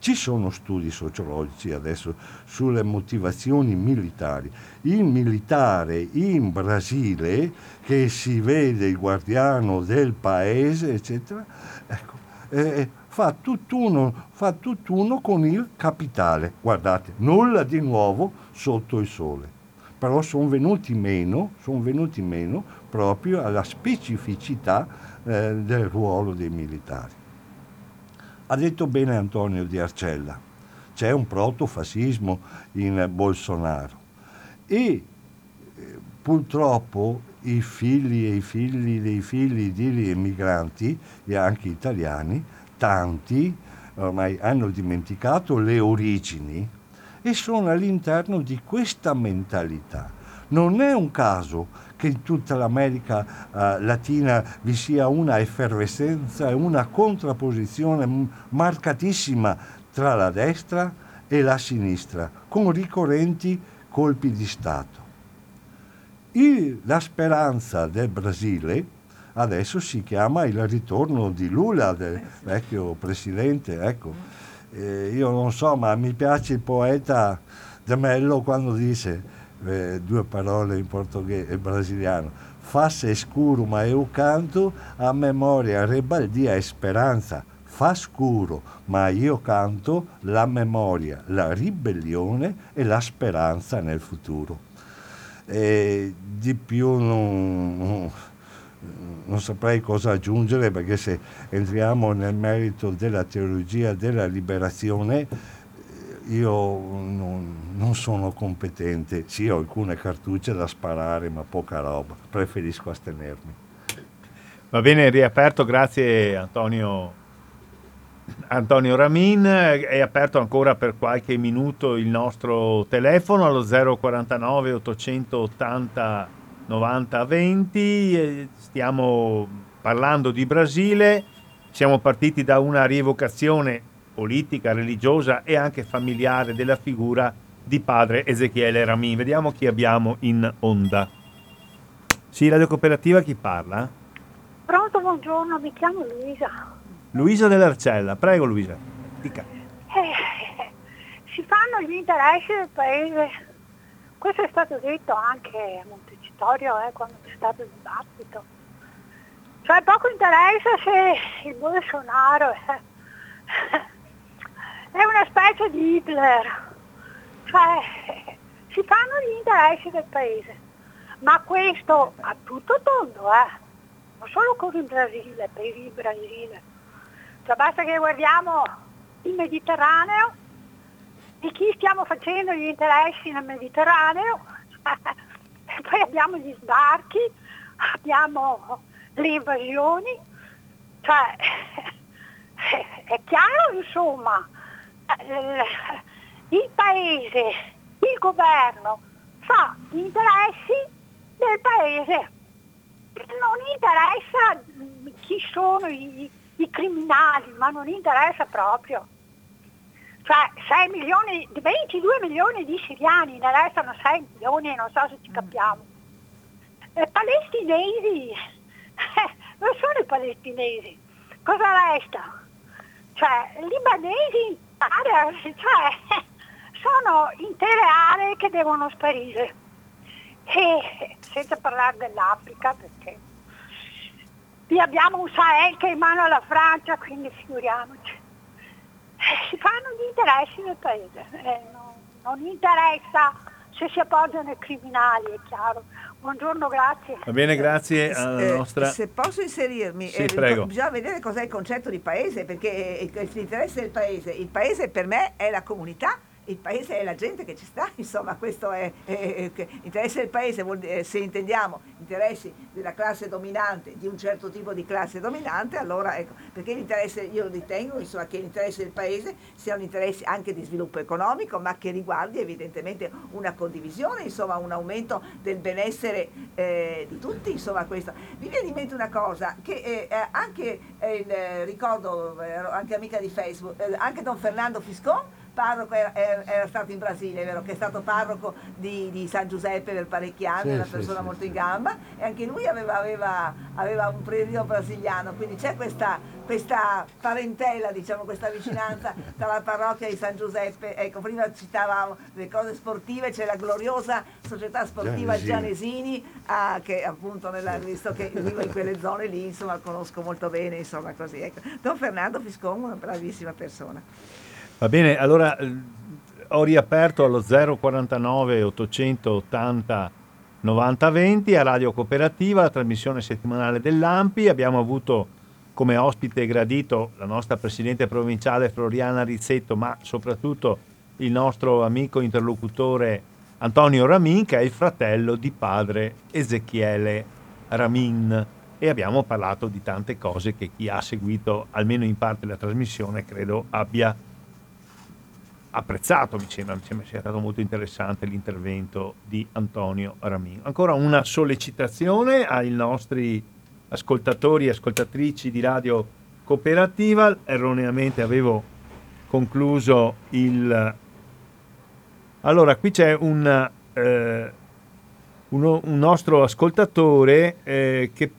Ci sono studi sociologici adesso sulle motivazioni militari. Il militare in Brasile, che si vede il guardiano del paese, eccetera, ecco, eh, fa, tutt'uno, fa tutt'uno con il capitale. Guardate, nulla di nuovo sotto il sole. Però sono venuti meno, sono venuti meno proprio alla specificità eh, del ruolo dei militari. Ha detto bene Antonio di Arcella, c'è un protofascismo in Bolsonaro e eh, purtroppo i figli e i figli dei figli di emigranti e anche italiani, tanti ormai hanno dimenticato le origini e sono all'interno di questa mentalità. Non è un caso che in tutta l'America eh, Latina vi sia una effervescenza e una contrapposizione marcatissima tra la destra e la sinistra, con ricorrenti colpi di Stato. Il, la speranza del Brasile adesso si chiama il ritorno di Lula, del vecchio presidente, ecco, eh, io non so, ma mi piace il poeta De Mello quando dice eh, due parole in portoghese e brasiliano, faça escuro ma eu canto, a memoria, rebaldia e speranza, fa scuro ma io canto la memoria, la ribellione e la speranza nel futuro. E di più non, non saprei cosa aggiungere perché se entriamo nel merito della teologia della liberazione io non, non, sono competente, sì ho alcune cartucce da sparare ma poca roba, preferisco astenermi. Va bene, riaperto, grazie Antonio, Antonio Ramin, è aperto ancora per qualche minuto il nostro telefono allo 049 880 90 20, stiamo parlando di Brasile, siamo partiti da una rievocazione politica, religiosa e anche familiare della figura di padre Ezechiele Ramin. Vediamo chi abbiamo in onda. Sì, Radio Cooperativa, chi parla? Pronto, buongiorno, mi chiamo Luisa. Luisa dell'Arcella, prego Luisa. Dica. Eh, *laughs* si fanno gli interessi del paese. Questo è stato detto anche a Montecitorio eh, quando c'è stato il dibattito. Cioè poco interessa se il Bolsonaro è *laughs* è una specie di Hitler, cioè si fanno gli interessi del paese, ma questo a tutto tondo, eh? non solo con il Brasile, per il Brasile, cioè basta che guardiamo il Mediterraneo, di chi stiamo facendo gli interessi nel Mediterraneo, cioè, *laughs* poi abbiamo gli sbarchi, abbiamo le invasioni, cioè *laughs* è chiaro insomma il paese, il governo fa gli interessi del paese. Non interessa chi sono i, i criminali, ma non interessa proprio. Cioè 6 milioni, 22 milioni di siriani, ne restano 6 milioni, non so se ci capiamo. E eh, palestinesi, eh, non sono i palestinesi, cosa resta? Cioè, libanesi cioè, sono intere aree che devono sparire. E senza parlare dell'Africa, perché lì abbiamo un Sahel che è in mano alla Francia, quindi figuriamoci. Si fanno gli interessi del paese, eh, non, non interessa se si appoggiano i criminali, è chiaro. Buongiorno, grazie. Va bene, grazie alla eh, nostra... Se posso inserirmi, sì, eh, bisogna vedere cos'è il concetto di paese, perché l'interesse del paese, il paese per me è la comunità il paese è la gente che ci sta, *laughs* insomma questo è, è, è interesse del paese, dire, se intendiamo interessi della classe dominante, di un certo tipo di classe dominante, allora ecco, perché l'interesse, io ritengo insomma, che l'interesse del paese sia un interesse anche di sviluppo economico, ma che riguardi evidentemente una condivisione, insomma un aumento del benessere eh, di tutti, insomma questo. Mi viene in mente una cosa, che eh, anche eh, il, ricordo, anche amica di Facebook, eh, anche Don Fernando Fiscon, parroco era, era, stato in Brasile, vero? che è stato parroco di, di San Giuseppe per parecchi anni, sì, una persona sì, molto in gamba e anche lui aveva, aveva, aveva un prelievo brasiliano, quindi c'è questa, questa, parentela, diciamo, questa vicinanza *laughs* tra la parrocchia di San Giuseppe, ecco, prima citavamo le cose sportive, c'è la gloriosa società sportiva Gianesini, Gianesini ah, che appunto nella, visto che vivo in quelle zone lì, insomma, conosco molto bene, insomma, così. Ecco. Don Fernando Fiscon, una bravissima persona. Va bene, allora ho riaperto allo 049 880 90 20 a Radio Cooperativa, la trasmissione settimanale dell'AMPI. Abbiamo avuto come ospite gradito la nostra presidente provinciale Floriana Rizzetto, ma soprattutto il nostro amico interlocutore Antonio Ramin, che è il fratello di padre Ezechiele Ramin. E abbiamo parlato di tante cose che chi ha seguito almeno in parte la trasmissione credo abbia apprezzato, mi sembra, mi sembra sia stato molto interessante l'intervento di Antonio Ramin. Ancora una sollecitazione ai nostri ascoltatori e ascoltatrici di radio cooperativa, erroneamente avevo concluso il... Allora, qui c'è un, eh, uno, un nostro ascoltatore eh, che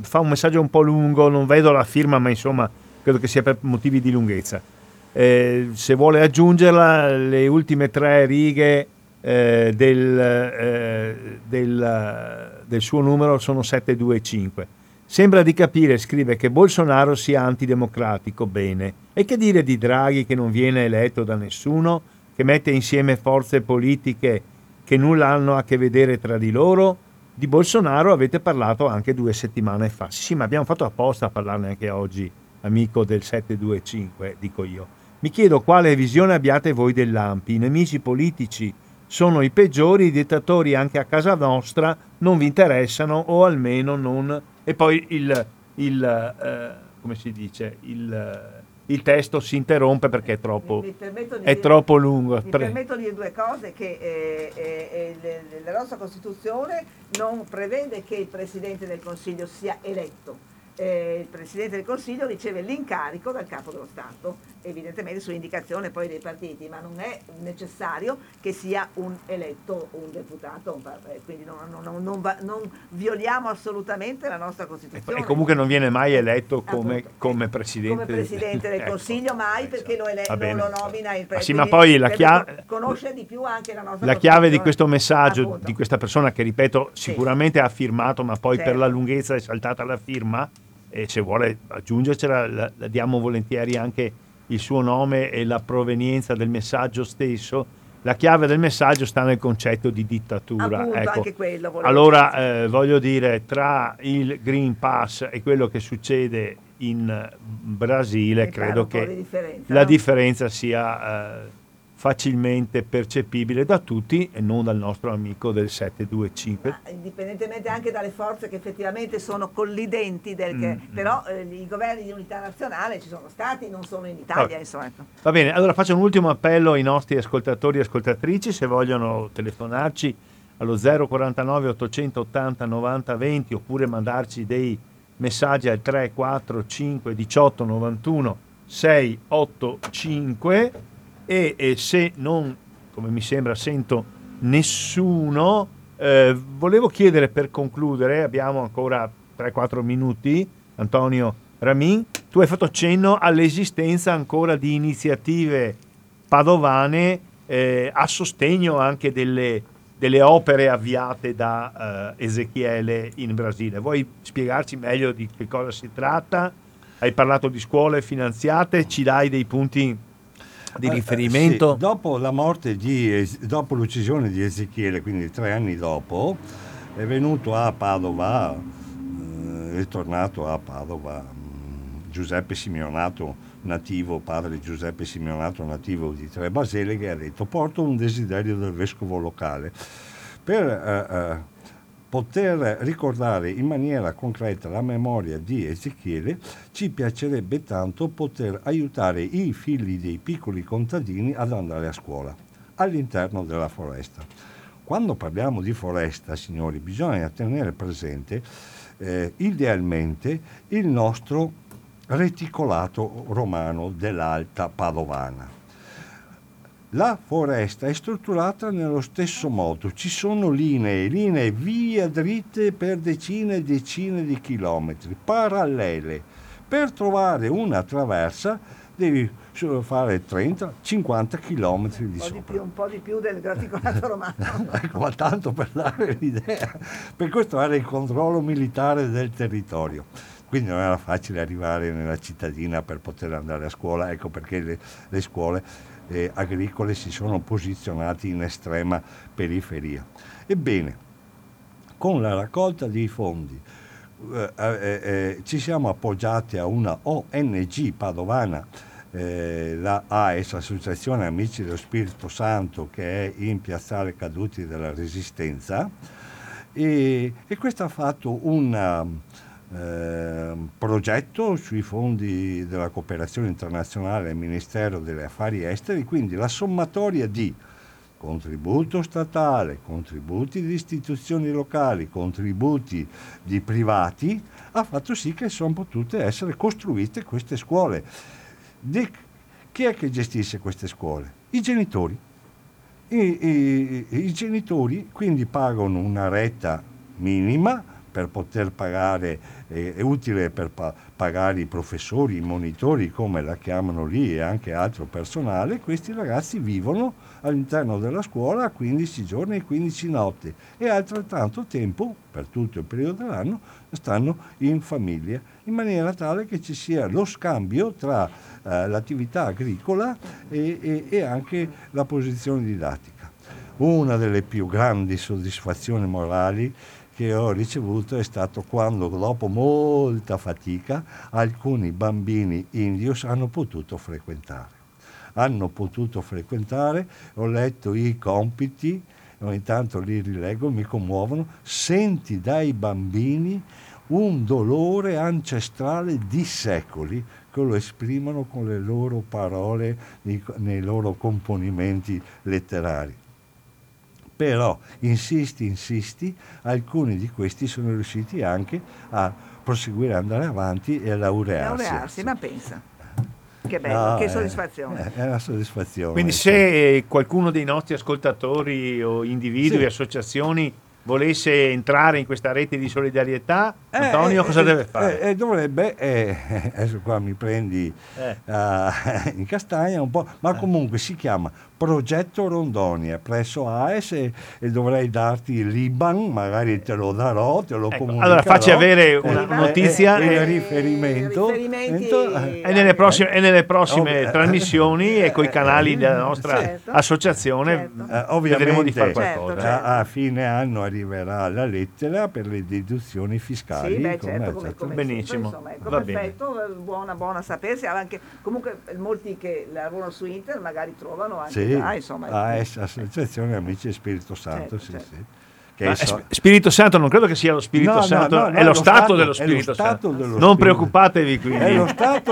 fa un messaggio un po' lungo, non vedo la firma, ma insomma credo che sia per motivi di lunghezza Eh, se vuole aggiungerla, le ultime tre righe eh, del, eh, del, del, suo numero sono 725. Sembra di capire, scrive, che Bolsonaro sia antidemocratico, bene. E che dire di Draghi che non viene eletto da nessuno, che mette insieme forze politiche che nulla hanno a che vedere tra di loro? Di Bolsonaro avete parlato anche due settimane fa. Sì, sì ma abbiamo fatto apposta a parlarne anche oggi, amico del 725, dico io. Mi chiedo quale visione abbiate voi dell'AMPI. I nemici politici sono i peggiori, i dittatori anche a casa nostra non vi interessano o almeno non... E poi il, il eh, come si dice, il, il, testo si interrompe perché è troppo, mi, mi è dire, troppo lungo. Mi Pre- permetto di dire due cose, che eh, eh, eh la nostra Costituzione non prevede che il Presidente del Consiglio sia eletto eh, il Presidente del Consiglio riceve l'incarico dal Capo dello Stato, evidentemente su indicazione poi dei partiti, ma non è necessario che sia un eletto un deputato, eh, quindi non, non, non, non violiamo assolutamente la nostra Costituzione. E comunque non viene mai eletto come, come Presidente, come presidente del *laughs* ecco, Consiglio, mai perché lo, ele- lo, lo nomina il Presidente. Sì, ma poi la chiave... Conosce di più anche la nostra La chiave di questo messaggio, Appunto. di questa persona che, ripeto, sicuramente sì. ha firmato, ma poi certo. per la lunghezza è saltata la firma, e se vuole aggiungercela la, la diamo volentieri anche il suo nome e la provenienza del messaggio stesso. La chiave del messaggio sta nel concetto di dittatura. Appunto, ecco. anche quello allora eh, voglio dire, tra il Green Pass e quello che succede in Brasile, credo che differenza, la no? differenza sia... Eh, facilmente percepibile da tutti e non dal nostro amico del 725. Ma indipendentemente anche dalle forze che effettivamente sono collidenti, del che, mm, però eh, i governi di unità nazionale ci sono stati, non solo in Italia. Insomma. Ecco. Va bene, allora faccio un ultimo appello ai nostri ascoltatori e ascoltatrici se vogliono telefonarci allo 049 880 90 20 oppure mandarci dei messaggi al 345 18 91 685 e, e se non, come mi sembra, sento nessuno, eh, volevo chiedere per concludere, abbiamo ancora 3-4 minuti, Antonio Ramin, tu hai fatto cenno all'esistenza ancora di iniziative padovane eh, a sostegno anche delle, delle opere avviate da eh, Ezechiele in Brasile. Vuoi spiegarci meglio di che cosa si tratta? Hai parlato di scuole finanziate, ci dai dei punti di riferimento? Sì, dopo la morte di, dopo l'uccisione di Ezechiele, quindi tre anni dopo, è venuto a Padova, eh, è tornato a Padova mm, Giuseppe Simeonato, nativo, padre Giuseppe Simeonato, nativo di Tre Baseleghe, ha detto porto un desiderio del vescovo locale per eh, eh poter ricordare in maniera concreta la memoria di Ezechiele, ci piacerebbe tanto poter aiutare i figli dei piccoli contadini ad andare a scuola all'interno della foresta. Quando parliamo di foresta, signori, bisogna tenere presente eh, idealmente il nostro reticolato romano dell'Alta Padovana la foresta è strutturata nello stesso modo, ci sono linee, linee via dritte per decine e decine di chilometri, parallele. Per trovare una traversa devi fare 30-50 chilometri di sopra. Più, un po' di più del graticolato romano. *laughs* ecco, ma tanto per dare l'idea. Per questo era il controllo militare del territorio quindi non era facile arrivare nella cittadina per poter andare a scuola, ecco perché le, le scuole eh, agricole si sono posizionati in estrema periferia. Ebbene, con la raccolta dei fondi eh, eh, eh ci siamo appoggiati a una ONG padovana, eh, la AES, Associazione Amici dello Spirito Santo, che è in Piazzale Caduti della Resistenza, e, e questa ha fatto una eh, progetto sui fondi della cooperazione internazionale del Ministero degli Affari Esteri, quindi la sommatoria di contributo statale, contributi di istituzioni locali, contributi di privati, ha fatto sì che sono potute essere costruite queste scuole. Di, chi è che gestisce queste scuole? I genitori. I, i, I, genitori quindi pagano una retta minima per poter pagare, eh, è utile per pa- pagare i professori, i monitori, come la chiamano lì, e anche altro personale, questi ragazzi vivono all'interno della scuola 15 giorni e 15 notti e altrettanto tempo, per tutto il periodo dell'anno, stanno in famiglia, in maniera tale che ci sia lo scambio tra eh, l'attività agricola e, e, e anche la posizione didattica. Una delle più grandi soddisfazioni morali che ho ricevuto è stato quando dopo molta fatica alcuni bambini indios hanno potuto frequentare. Hanno potuto frequentare, ho letto i compiti, ogni tanto li rileggo, mi commuovono, senti dai bambini un dolore ancestrale di secoli che lo esprimono con le loro parole nei loro componimenti letterari però insisti, insisti, alcuni di questi sono riusciti anche a proseguire, andare avanti e a laurearsi. Laurearsi, ma pensa. Che bello, no, che soddisfazione. È, è una soddisfazione. Quindi se qualcuno dei nostri ascoltatori o individui, sì. associazioni volesse entrare in questa rete di solidarietà, eh, Antonio eh, cosa eh, deve fare? Eh, dovrebbe, eh, *laughs* adesso qua mi prendi uh, *laughs* in castagna un po', ma comunque si chiama progetto Rondonia presso AES e, e, dovrei darti l'IBAN, magari te lo darò, te lo ecco, comunicherò. Allora facci avere una eh, notizia e, il riferimento e nelle prossime, e nelle prossime trasmissioni e con i canali della nostra certo, associazione certo. vedremo di fare qualcosa. Certo, a, a fine anno arriverà la lettera per le deduzioni fiscali. Sì, beh, certo, come, come Benissimo. Insomma, ecco, perfetto, buona, buona sapersi. Anche, comunque molti che lavorano su internet magari trovano anche sì, ah, insomma, AS, Associazione Amici Spirito Santo, certo, sì, certo. sì. So. Spirito Santo non credo che sia lo Spirito no, Santo, no, no, è lo, lo stato, stato, dello Spirito stato Santo. Dello non preoccupatevi quindi.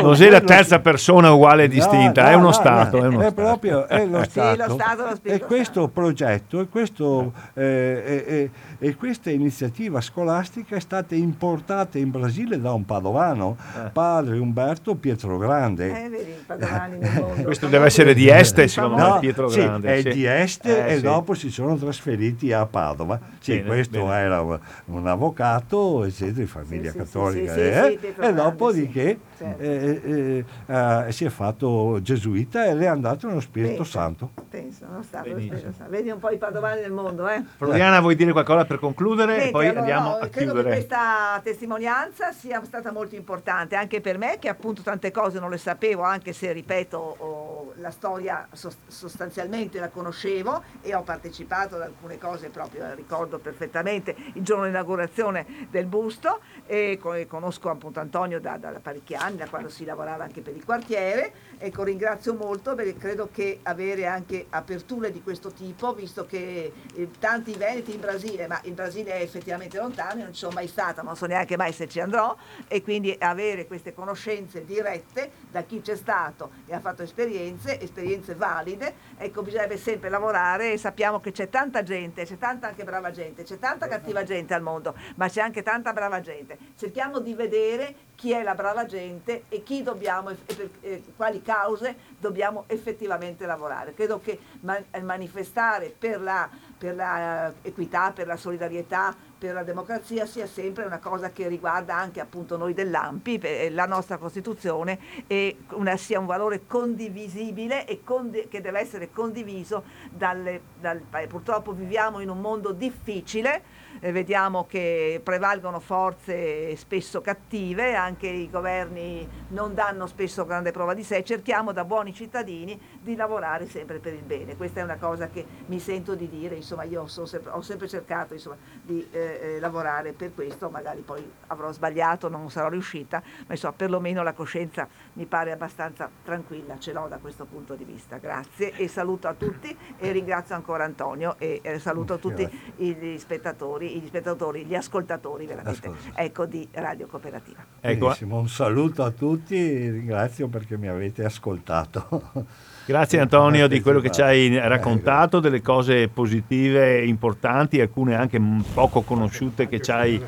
non sei la terza persona uguale e distinta, è uno stato. È, uno è proprio è lo stato. Sì, lo stato e questo progetto e, questo, eh, eh, e, questa iniziativa scolastica è stata importata in Brasile da un padovano, eh. padre Umberto Pietro Grande. Eh, vedi, *laughs* questo deve essere di Este, secondo me, Pietro Grande. Sì, è di Este eh, e dopo si sono trasferiti a Padova sì, bene, questo bene. era un avvocato, eccetera, di famiglia sì, cattolica, sì, eh? e dopodiché certo. eh, eh, eh, si è fatto gesuita e le è andato nello Spirito pensa, Santo. Pensa, non sta Spirito Santo. Vedi un po' i padovani del mondo. Eh? Floriana, vuoi dire qualcosa per concludere? Senti, poi allora, andiamo no, a credo chiudere. che questa testimonianza sia stata molto importante anche per me, che appunto tante cose non le sapevo, anche se, ripeto, oh, la storia sostanzialmente la conoscevo e ho partecipato ad alcune cose proprio, ricordo perfettamente il giorno dell'inaugurazione del busto e conosco appunto Antonio da, da parecchi anni, da quando si lavorava anche per il quartiere. Ecco, ringrazio molto perché credo che avere anche aperture di questo tipo, visto che eh, tanti veneti in Brasile, ma il Brasile è effettivamente lontano, non ci sono mai stata, non so neanche mai se ci andrò, e quindi avere queste conoscenze dirette da chi c'è stato e ha fatto esperienze, esperienze valide, ecco, bisognerebbe sempre lavorare e sappiamo che c'è tanta gente, c'è tanta anche brava gente, c'è tanta cattiva gente al mondo, ma c'è anche tanta brava gente. Cerchiamo di vedere chi è la brava gente e dobbiamo e per eh, quali cause dobbiamo effettivamente lavorare. Credo che man- manifestare per la, per la uh, equità, per la solidarietà, per la democrazia sia sempre una cosa che riguarda anche appunto noi dell'AMPI, la nostra Costituzione e una, sia un valore condivisibile e condi- che deve essere condiviso dalle, dal, purtroppo viviamo in un mondo difficile eh, vediamo che prevalgono forze spesso cattive, anche i governi non danno spesso grande prova di sé, cerchiamo da buoni cittadini di lavorare sempre per il bene. Questa è una cosa che mi sento di dire, insomma io sempre, ho sempre cercato insomma, di eh, eh, lavorare per questo, magari poi avrò sbagliato, non sarò riuscita, ma insomma perlomeno la coscienza mi pare abbastanza tranquilla, ce l'ho da questo punto di vista. Grazie e saluto a tutti e ringrazio ancora Antonio e eh, saluto tutti gli spettatori gli spettatori, gli ascoltatori veramente, ecco, di Radio Cooperativa. Ecco. Un saluto a tutti, ringrazio perché mi avete ascoltato. Grazie Antonio di quello che ci hai raccontato, delle cose positive e importanti, alcune anche poco conosciute che ci hai,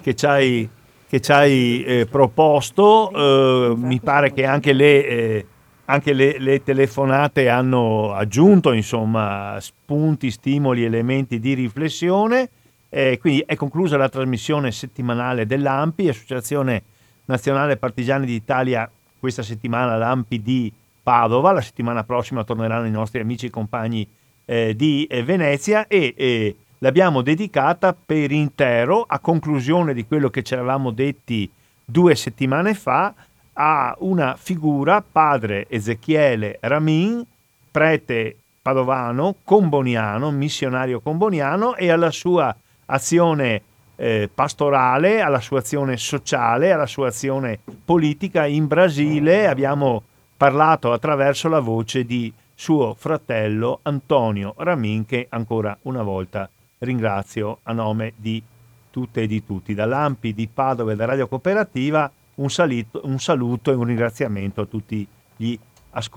che ci hai, che ci hai eh, proposto. Eh, mi pare che anche le... Eh, anche le, le, telefonate hanno aggiunto insomma, spunti, stimoli, elementi di riflessione. Eh, quindi è conclusa la trasmissione settimanale dell'AMPI, Associazione Nazionale Partigiani d'Italia, questa settimana l'AMPI di Padova, la settimana prossima torneranno i nostri amici e compagni eh, di eh, Venezia e l'abbiamo dedicata per intero a conclusione di quello che ci eravamo detti due settimane fa a una figura, padre Ezechiele Ramin, prete padovano, comboniano, missionario comboniano e alla sua azione eh, pastorale, alla sua azione sociale, alla sua azione politica in Brasile. Abbiamo parlato attraverso la voce di suo fratello Antonio Ramin che ancora una volta ringrazio a nome di tutte e di tutti. Dall'Ampi di Padova e da Radio Cooperativa un, salito, un saluto e un ringraziamento a tutti gli